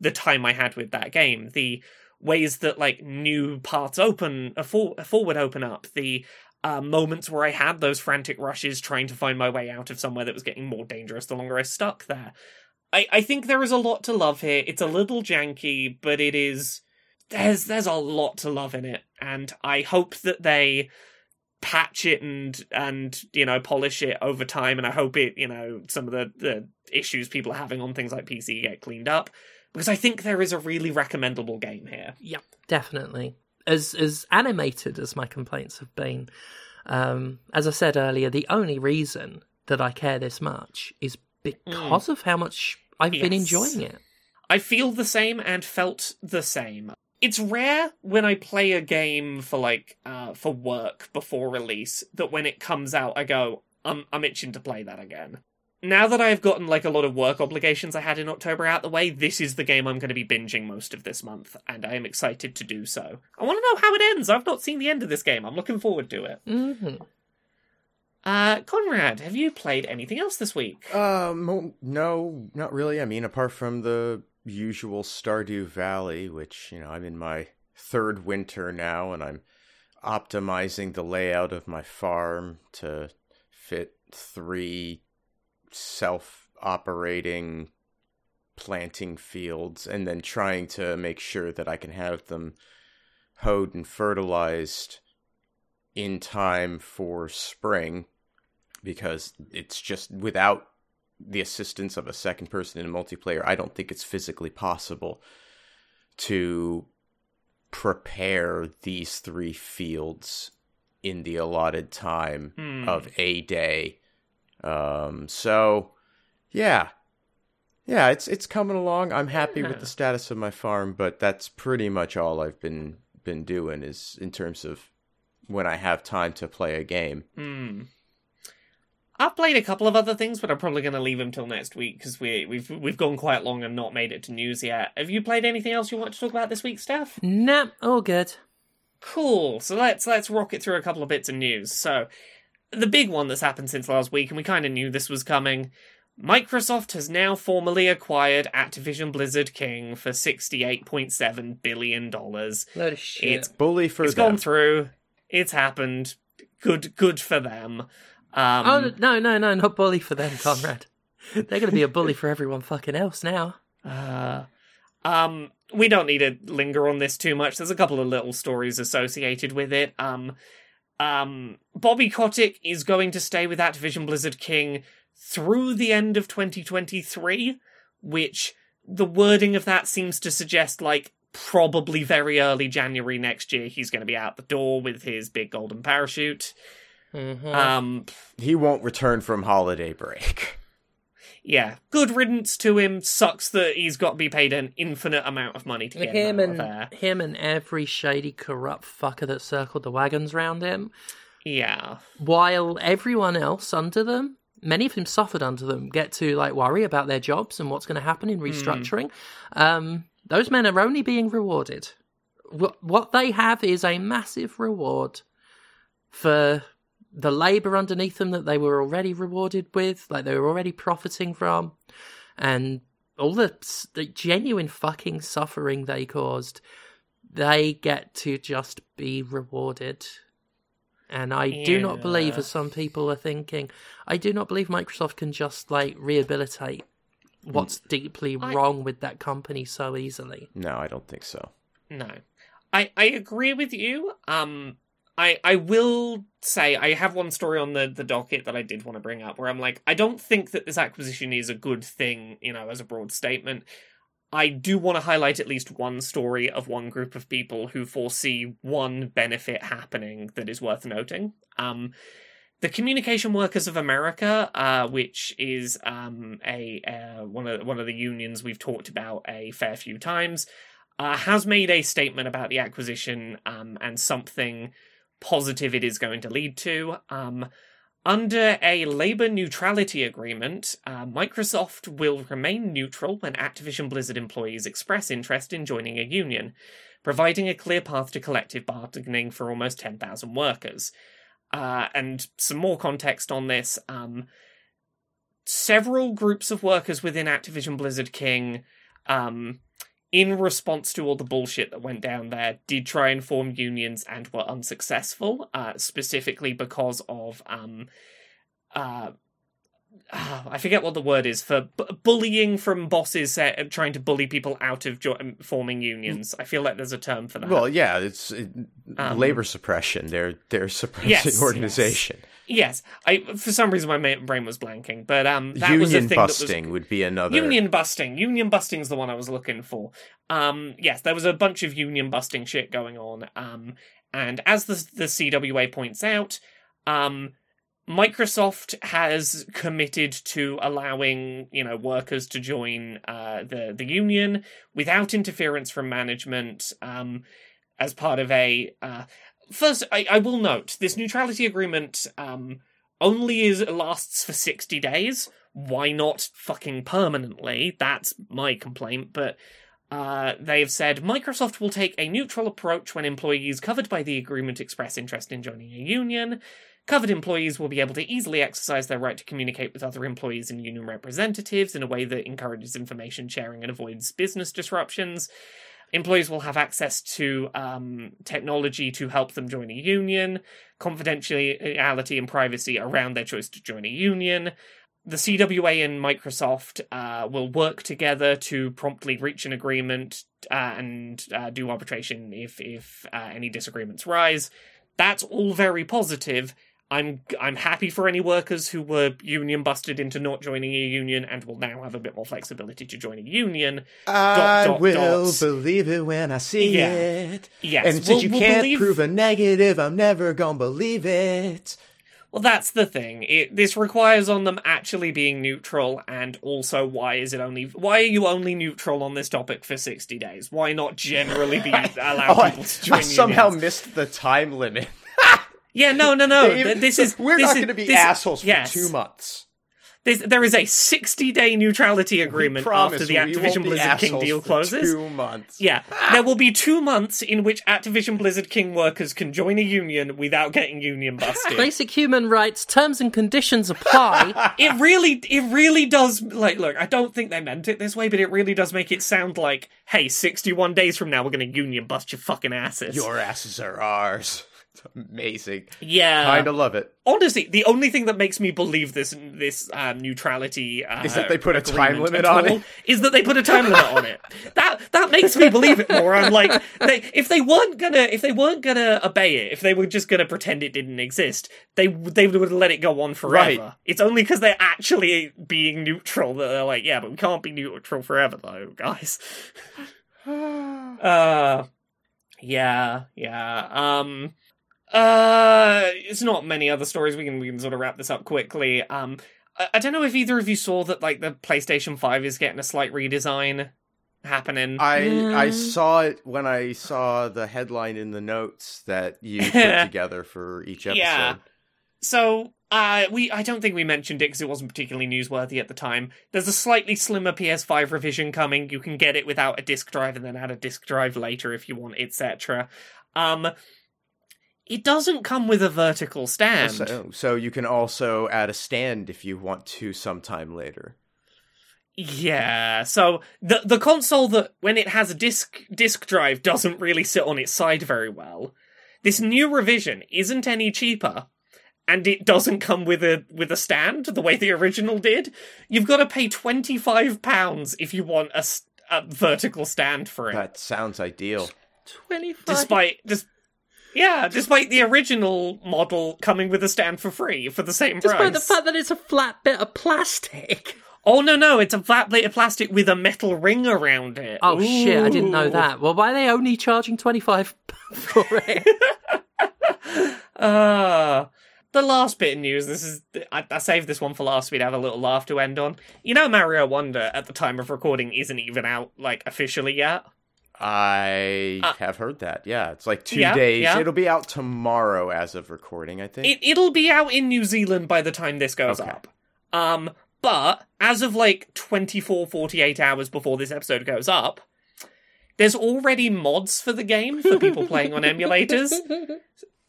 C: the time I had with that game. The ways that like new parts open, a, for- a forward open up, the uh, moments where I had those frantic rushes trying to find my way out of somewhere that was getting more dangerous the longer I stuck there. I, I think there is a lot to love here. It's a little janky, but it is there's there's a lot to love in it, and I hope that they patch it and and you know polish it over time and i hope it you know some of the the issues people are having on things like pc get cleaned up because i think there is a really recommendable game here
A: Yep, definitely. As as animated as my complaints have been, um, as I said earlier, the only reason that I care this much is because of how much I've been enjoying it.
C: I feel the same and felt the same. It's rare when I play a game for like uh for work before release that when it comes out I go I'm I'm itching to play that again. Now that I've gotten like a lot of work obligations I had in October out the way, this is the game I'm going to be binging most of this month and I am excited to do so. I want to know how it ends. I've not seen the end of this game. I'm looking forward to it.
A: hmm
C: Uh, Conrad, have you played anything else this week?
B: Um, no, not really. I mean, apart from the usual Stardew Valley, which you know I'm in my third winter now, and I'm optimizing the layout of my farm to fit three self-operating planting fields, and then trying to make sure that I can have them hoed and fertilized in time for spring because it's just without the assistance of a second person in a multiplayer I don't think it's physically possible to prepare these three fields in the allotted time
C: Hmm.
B: of a day um so yeah yeah it's it's coming along i'm happy
C: Yeah.
B: with the status of my farm but that's pretty much all i've been been doing is in terms of when i have time to play a game
C: Hmm. I've played a couple of other things, but I'm probably going to leave them till next week because we, we've we've gone quite long and not made it to news yet. Have you played anything else you want to talk about this week, Steph?
A: Nah, all good.
C: Cool. So let's let's rock it through a couple of bits of news. So the big one that's happened since last week, and we kind of knew this was coming. Microsoft has now formally acquired Activision Blizzard King for sixty-eight point seven billion dollars.
A: Load of shit.
C: It's
B: bully for
C: it's
B: them
C: gone through. It's happened. Good good for them. Um,
A: oh no, no, no, not bully for them, Conrad. They're going to be a bully for everyone fucking else now.
C: Uh, um, we don't need to linger on this too much. There's a couple of little stories associated with it. Um, um, Bobby Kotick is going to stay with Activision Blizzard King through the end of 2023, which the wording of that seems to suggest like probably very early January next year he's going to be out the door with his big golden parachute.
A: Mhm.
C: Um,
B: he won't return from holiday break
C: yeah, good riddance to him. Sucks that he's got to be paid an infinite amount of money to get him,
A: him
C: out
A: and
C: of there.
A: him and every shady, corrupt fucker that circled the wagons round him,
C: Yeah.
A: while everyone else under them, many of them suffered under them, get to like worry about their jobs and what's going to happen in restructuring. Um, those men are only being rewarded. What what they have is a massive reward for the labor underneath them that they were already rewarded with, like they were already profiting from, and all the, the genuine fucking suffering they caused. They get to just be rewarded. And I do not believe, as some people are thinking, I do not believe Microsoft can just like rehabilitate what's deeply
C: I-
A: wrong with that company so easily.
B: no i don't think so
C: No. I, I agree with you. Um I I will say I have one story on the, the docket that I did want to bring up where I'm like, I don't think that this acquisition is a good thing, you know, as a broad statement. I do want to highlight at least one story of one group of people who foresee one benefit happening that is worth noting. Um the Communication Workers of America, uh, which is um, a uh, one of one of the unions we've talked about a fair few times, uh, has made a statement about the acquisition um, and something positive it is going to lead to. Um, under a labor neutrality agreement, uh, Microsoft will remain neutral when Activision Blizzard employees express interest in joining a union, providing a clear path to collective bargaining for almost 10,000 workers. Uh, and some more context on this. Um, several groups of workers within Activision Blizzard King um, in response to all the bullshit that went down there, did try and form unions and were unsuccessful, uh, specifically because of um, uh, <sighs> I forget what the word is for bu- bullying from bosses uh, trying to bully people out of jo- um, forming unions. I feel like there's a term for that.
B: well yeah it's it,
C: Um,
B: labor suppression they're they're suppressing
C: yes,
B: organization
C: yes, I for some reason my brain was blanking, but um, that was the
B: union
C: thing that was
B: busting would be another
C: Union busting. Union busting's the one I was looking for. Um, yes, there was a bunch of union busting shit going on. Um, and as the the CWA points out, um, Microsoft has committed to allowing you know workers to join uh, the the union without interference from management. Um, as part of a uh, first, I, I will note this neutrality agreement um, only is lasts for sixty days why not fucking permanently? That's my complaint. But Uh, they've said Microsoft will take a neutral approach when employees covered by the agreement express interest in joining a union. Covered employees will be able to easily exercise their right to communicate with other employees and union representatives in a way that encourages information sharing and avoids business disruptions. Employees will have access to um, technology to help them join a union, confidentiality and privacy around their choice to join a union. The CWA and Microsoft uh, will work together to promptly reach an agreement uh, and uh, do arbitration if if uh, any disagreements rise. That's all very positive. I'm I'm happy for any workers who were union busted into not joining a union and will now have a bit more flexibility to join a union.
B: I
C: dot,
B: will
C: dot.
B: believe it when I see
C: Yeah.
B: it.
C: Yes,
B: And since
C: we'll-
B: you
C: we'll
B: can't
C: believe-
B: prove a negative, I'm never gonna believe it.
C: Well, that's the thing. It, this requires on them actually being neutral, and also why is it only? Why are you only neutral on this topic for sixty days? Why not generally be <laughs> allow
B: Oh,
C: people to oh, join
B: I somehow missed the time limit. <laughs>
C: Yeah, no, no, no.
B: Even-
C: this <laughs> is
B: we're
C: this
B: not going to be
C: this-
B: assholes for
C: yes.
B: two months.
C: This, there is a sixty-day neutrality agreement after the Activision Blizzard King deal closes.
B: Two months.
C: Yeah, there will be two months in which Activision Blizzard King workers can join a union without getting union busted.
A: Basic human rights, terms and conditions apply. <laughs>
C: it really it really does like look i don't think they meant it this way but it really does make it sound like hey 61 days from now we're gonna union bust your fucking asses
B: Your asses are ours. It's amazing.
C: yeah
B: Kind of love it.
C: honestly the only thing that makes me believe this this uh, neutrality uh,
B: Is that they put a time limit on it?
C: is that they put a time limit on it that that makes me believe it more i'm like they, if they weren't gonna if they weren't gonna obey it if they were just gonna pretend it didn't exist they they would let it go on forever
B: Right.
C: it's only because they're actually being neutral that they're like yeah but we can't be neutral forever though guys <sighs> uh yeah yeah um uh it's not many other stories we can we can sort of wrap this up quickly um I, I don't know if either of you saw that like the PlayStation 5 is getting a slight redesign happening
B: I I
A: Mm.
B: saw it when I saw the headline in the notes that you <laughs> put together for each episode.
C: Yeah. So, uh, we I don't think we mentioned it because it wasn't particularly newsworthy at the time. There's a slightly slimmer PS5 revision coming. You can get it without a disc drive and then add a disc drive later if you want, etc. Um, it doesn't come with a vertical stand.
B: So, so you can also add a stand if you want to sometime later.
C: Yeah, so the the console that when it has a disc disc drive doesn't really sit on its side very well. This new revision isn't any cheaper, and it doesn't come with a with a stand the way the original did. You've got to pay twenty five pounds if you want a, a, vertical stand for it.
B: That sounds ideal.
A: 25.
C: despite just yeah, despite the original model coming with a stand for free for the same
A: Despite
C: price.
A: Despite the fact that it's a flat bit of plastic.
C: oh no no, it's a flat plate of plastic with a metal ring around it.
A: Oh shit, I didn't know that. Well, why are they only charging 25 <laughs> for it?
C: Uh, <laughs> the last bit of news. This is I, I saved this one for last. We'd have a little laugh to end on. You know, Mario Wonder at the time of recording isn't even out like officially yet.
B: I
C: Uh,
B: have heard that. Yeah, it's like two
C: yeah,
B: days.
C: yeah.
B: It'll be out tomorrow as of recording, I think.
C: It it'll be out in New Zealand by the time this goes
B: Okay.
C: up. Um, but as of like 24, 48 hours before this episode goes up, there's already mods for the game for people playing on emulators.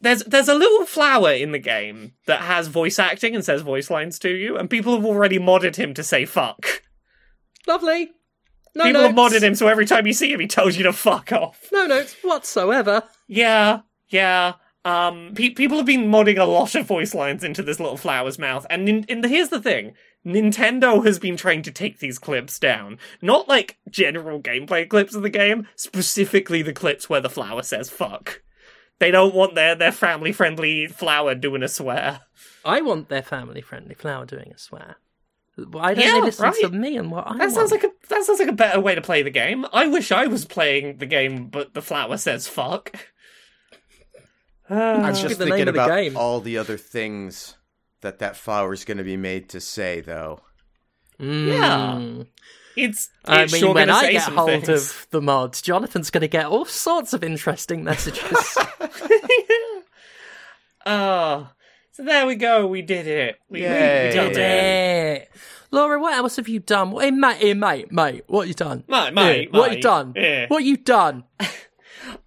C: There's there's a little flower in the game that has voice acting and says voice lines to you, and people have already modded him to say fuck.
A: Lovely. No
C: people have modded him so every time you see him, he tells you to fuck off.
A: No notes whatsoever.
C: Yeah, yeah. Um, pe- people have been modding a lot of voice lines into this little flower's mouth, and nin- and here's the thing: Nintendo has been trying to take these clips down, not like general gameplay clips of the game, specifically the clips where the flower says "fuck." They don't want their their family friendly flower doing a swear.
A: I want their family friendly flower doing a swear. Why don't
C: Yeah,
A: they listen
C: right.
A: to me and what I
C: That
A: want?
C: sounds like a that sounds like a better way to play the game. I wish I was playing the game, but the flower says "fuck." <sighs>
B: I'm just thinking
A: of the
B: about
A: game.
B: all the other things that that flower's going to be made to say, though.
A: Mm.
C: It's,
A: I mean,
C: sure
A: when I
C: say
A: get
C: some
A: hold
C: things.
A: of the mods, Jonathan's going to get all sorts of interesting messages. <laughs>
C: uh, So there we go. We did it. We, we did
A: Did
C: it.
A: it. Laura, what else have you done? Hey, mate, hey, mate, mate, what you done?
C: Mate, mate,
A: Yeah, what you done?
C: Yeah.
A: What you done? <laughs>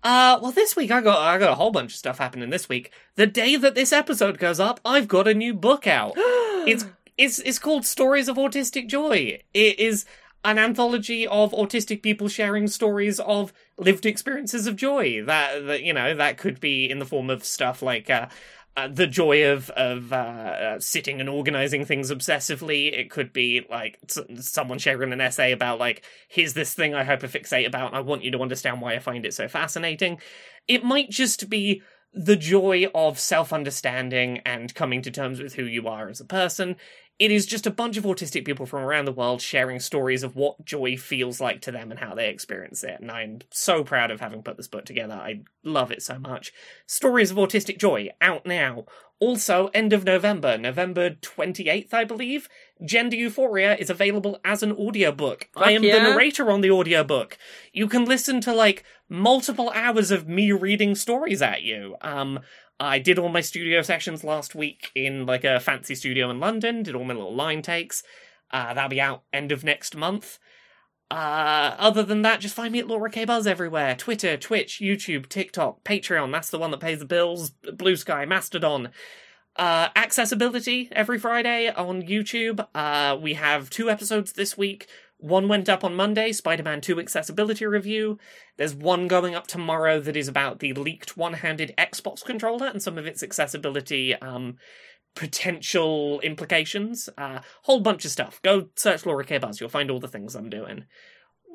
C: Uh, well, this week I got I got a whole bunch of stuff happening this week. The day that this episode goes up, I've got a new book out. <gasps> it's it's it's called Stories of Autistic Joy. It is an anthology of autistic people sharing stories of lived experiences of joy. That, that you know that could be in the form of stuff like. Uh, uh, the joy of of uh, uh, sitting and organizing things obsessively. It could be like someone sharing an essay about like here's this thing I hyperfixate about. And I want you to understand why I find it so fascinating. It might just be the joy of self understanding and coming to terms with who you are as a person. It is just a bunch of autistic people from around the world sharing stories of what joy feels like to them and how they experience it. And I'm so proud of having put this book together. I love it so much. Stories of Autistic Joy, out now. Also, end of November, November 28th, I believe, Gender Euphoria is available as an audiobook. I am
A: yeah.
C: the narrator on the audiobook. You can listen to like multiple hours of me reading stories at you. Um, I did all my studio sessions last week in like a fancy studio in London, did all my little line takes. Uh, that'll be out end of next month. Uh, other than that, just find me at Laura K Buzz everywhere. Twitter, Twitch, YouTube, TikTok, Patreon, that's the one that pays the bills, Blue Sky, Mastodon. Uh, Access-Ability every Friday on YouTube. Uh, we have two episodes this week. One went up on Monday, Spider Man 2 accessibility review. There's one going up tomorrow that is about the leaked one handed Xbox controller and some of its accessibility um, potential implications. Uh, whole bunch of stuff. Go search Laura K Buzz, you'll find all the things I'm doing.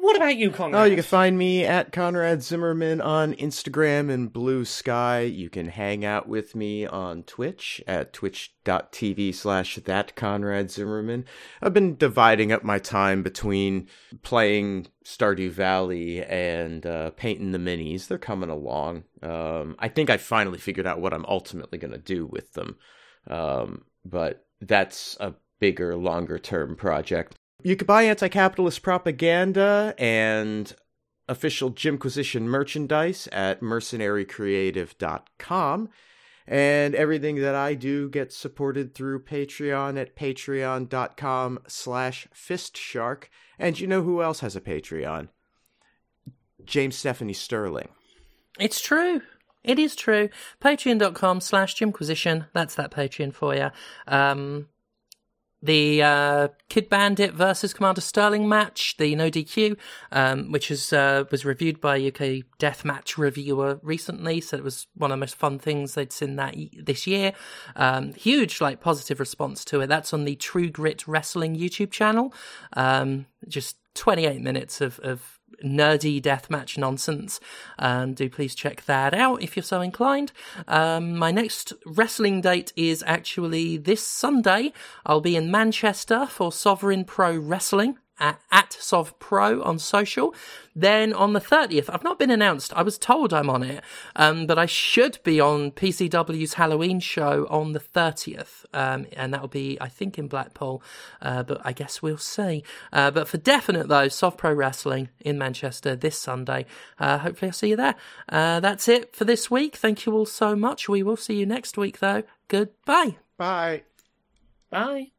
C: What about you, Conrad?
B: Oh, you can find me at Conrad Zimmerman on Instagram and Blue Sky. You can hang out with me on Twitch at twitch.tv slash that Conrad Zimmerman. I've been dividing up my time between playing Stardew Valley and uh, painting the minis. They're coming along. Um, I think I finally figured out what I'm ultimately going to do with them. Um, but that's a bigger, longer term project. You can buy anti capitalist propaganda and official Jimquisition merchandise at mercenarycreative.com. And everything that I do gets supported through Patreon at patreon.com slash fistshark. And you know who else has a Patreon? James Stephanie Sterling.
A: It's true. It is true. Patreon.com slash Jimquisition. That's that Patreon for you. Um, the uh, Kid Bandit versus Commander Sterling match, the no DQ, um, which is uh, was reviewed by a UK Deathmatch reviewer recently, so it was one of the most fun things they'd seen that this year. Um, huge like positive response to it. That's on the True Grit Wrestling YouTube channel. Um, just 28 minutes of, of nerdy deathmatch nonsense. Um, do please check that out if you're so inclined. Um, my next wrestling date is actually this Sunday. I'll be in Manchester for Sovereign Pro Wrestling. At, at Sov Pro on social. Then on the 30th, I've not been announced. I was told I'm on it, um, but I should be on PCW's Halloween show on the 30th. Um, and that'll be, I think, in Blackpool, uh, but I guess we'll see. Uh, but for definite, though, Sov Pro Wrestling in Manchester this Sunday. Uh, hopefully, I'll see you there. Uh, that's it for this week. Thank you all so much. We will see you next week, though. Goodbye.
B: Bye.
C: Bye.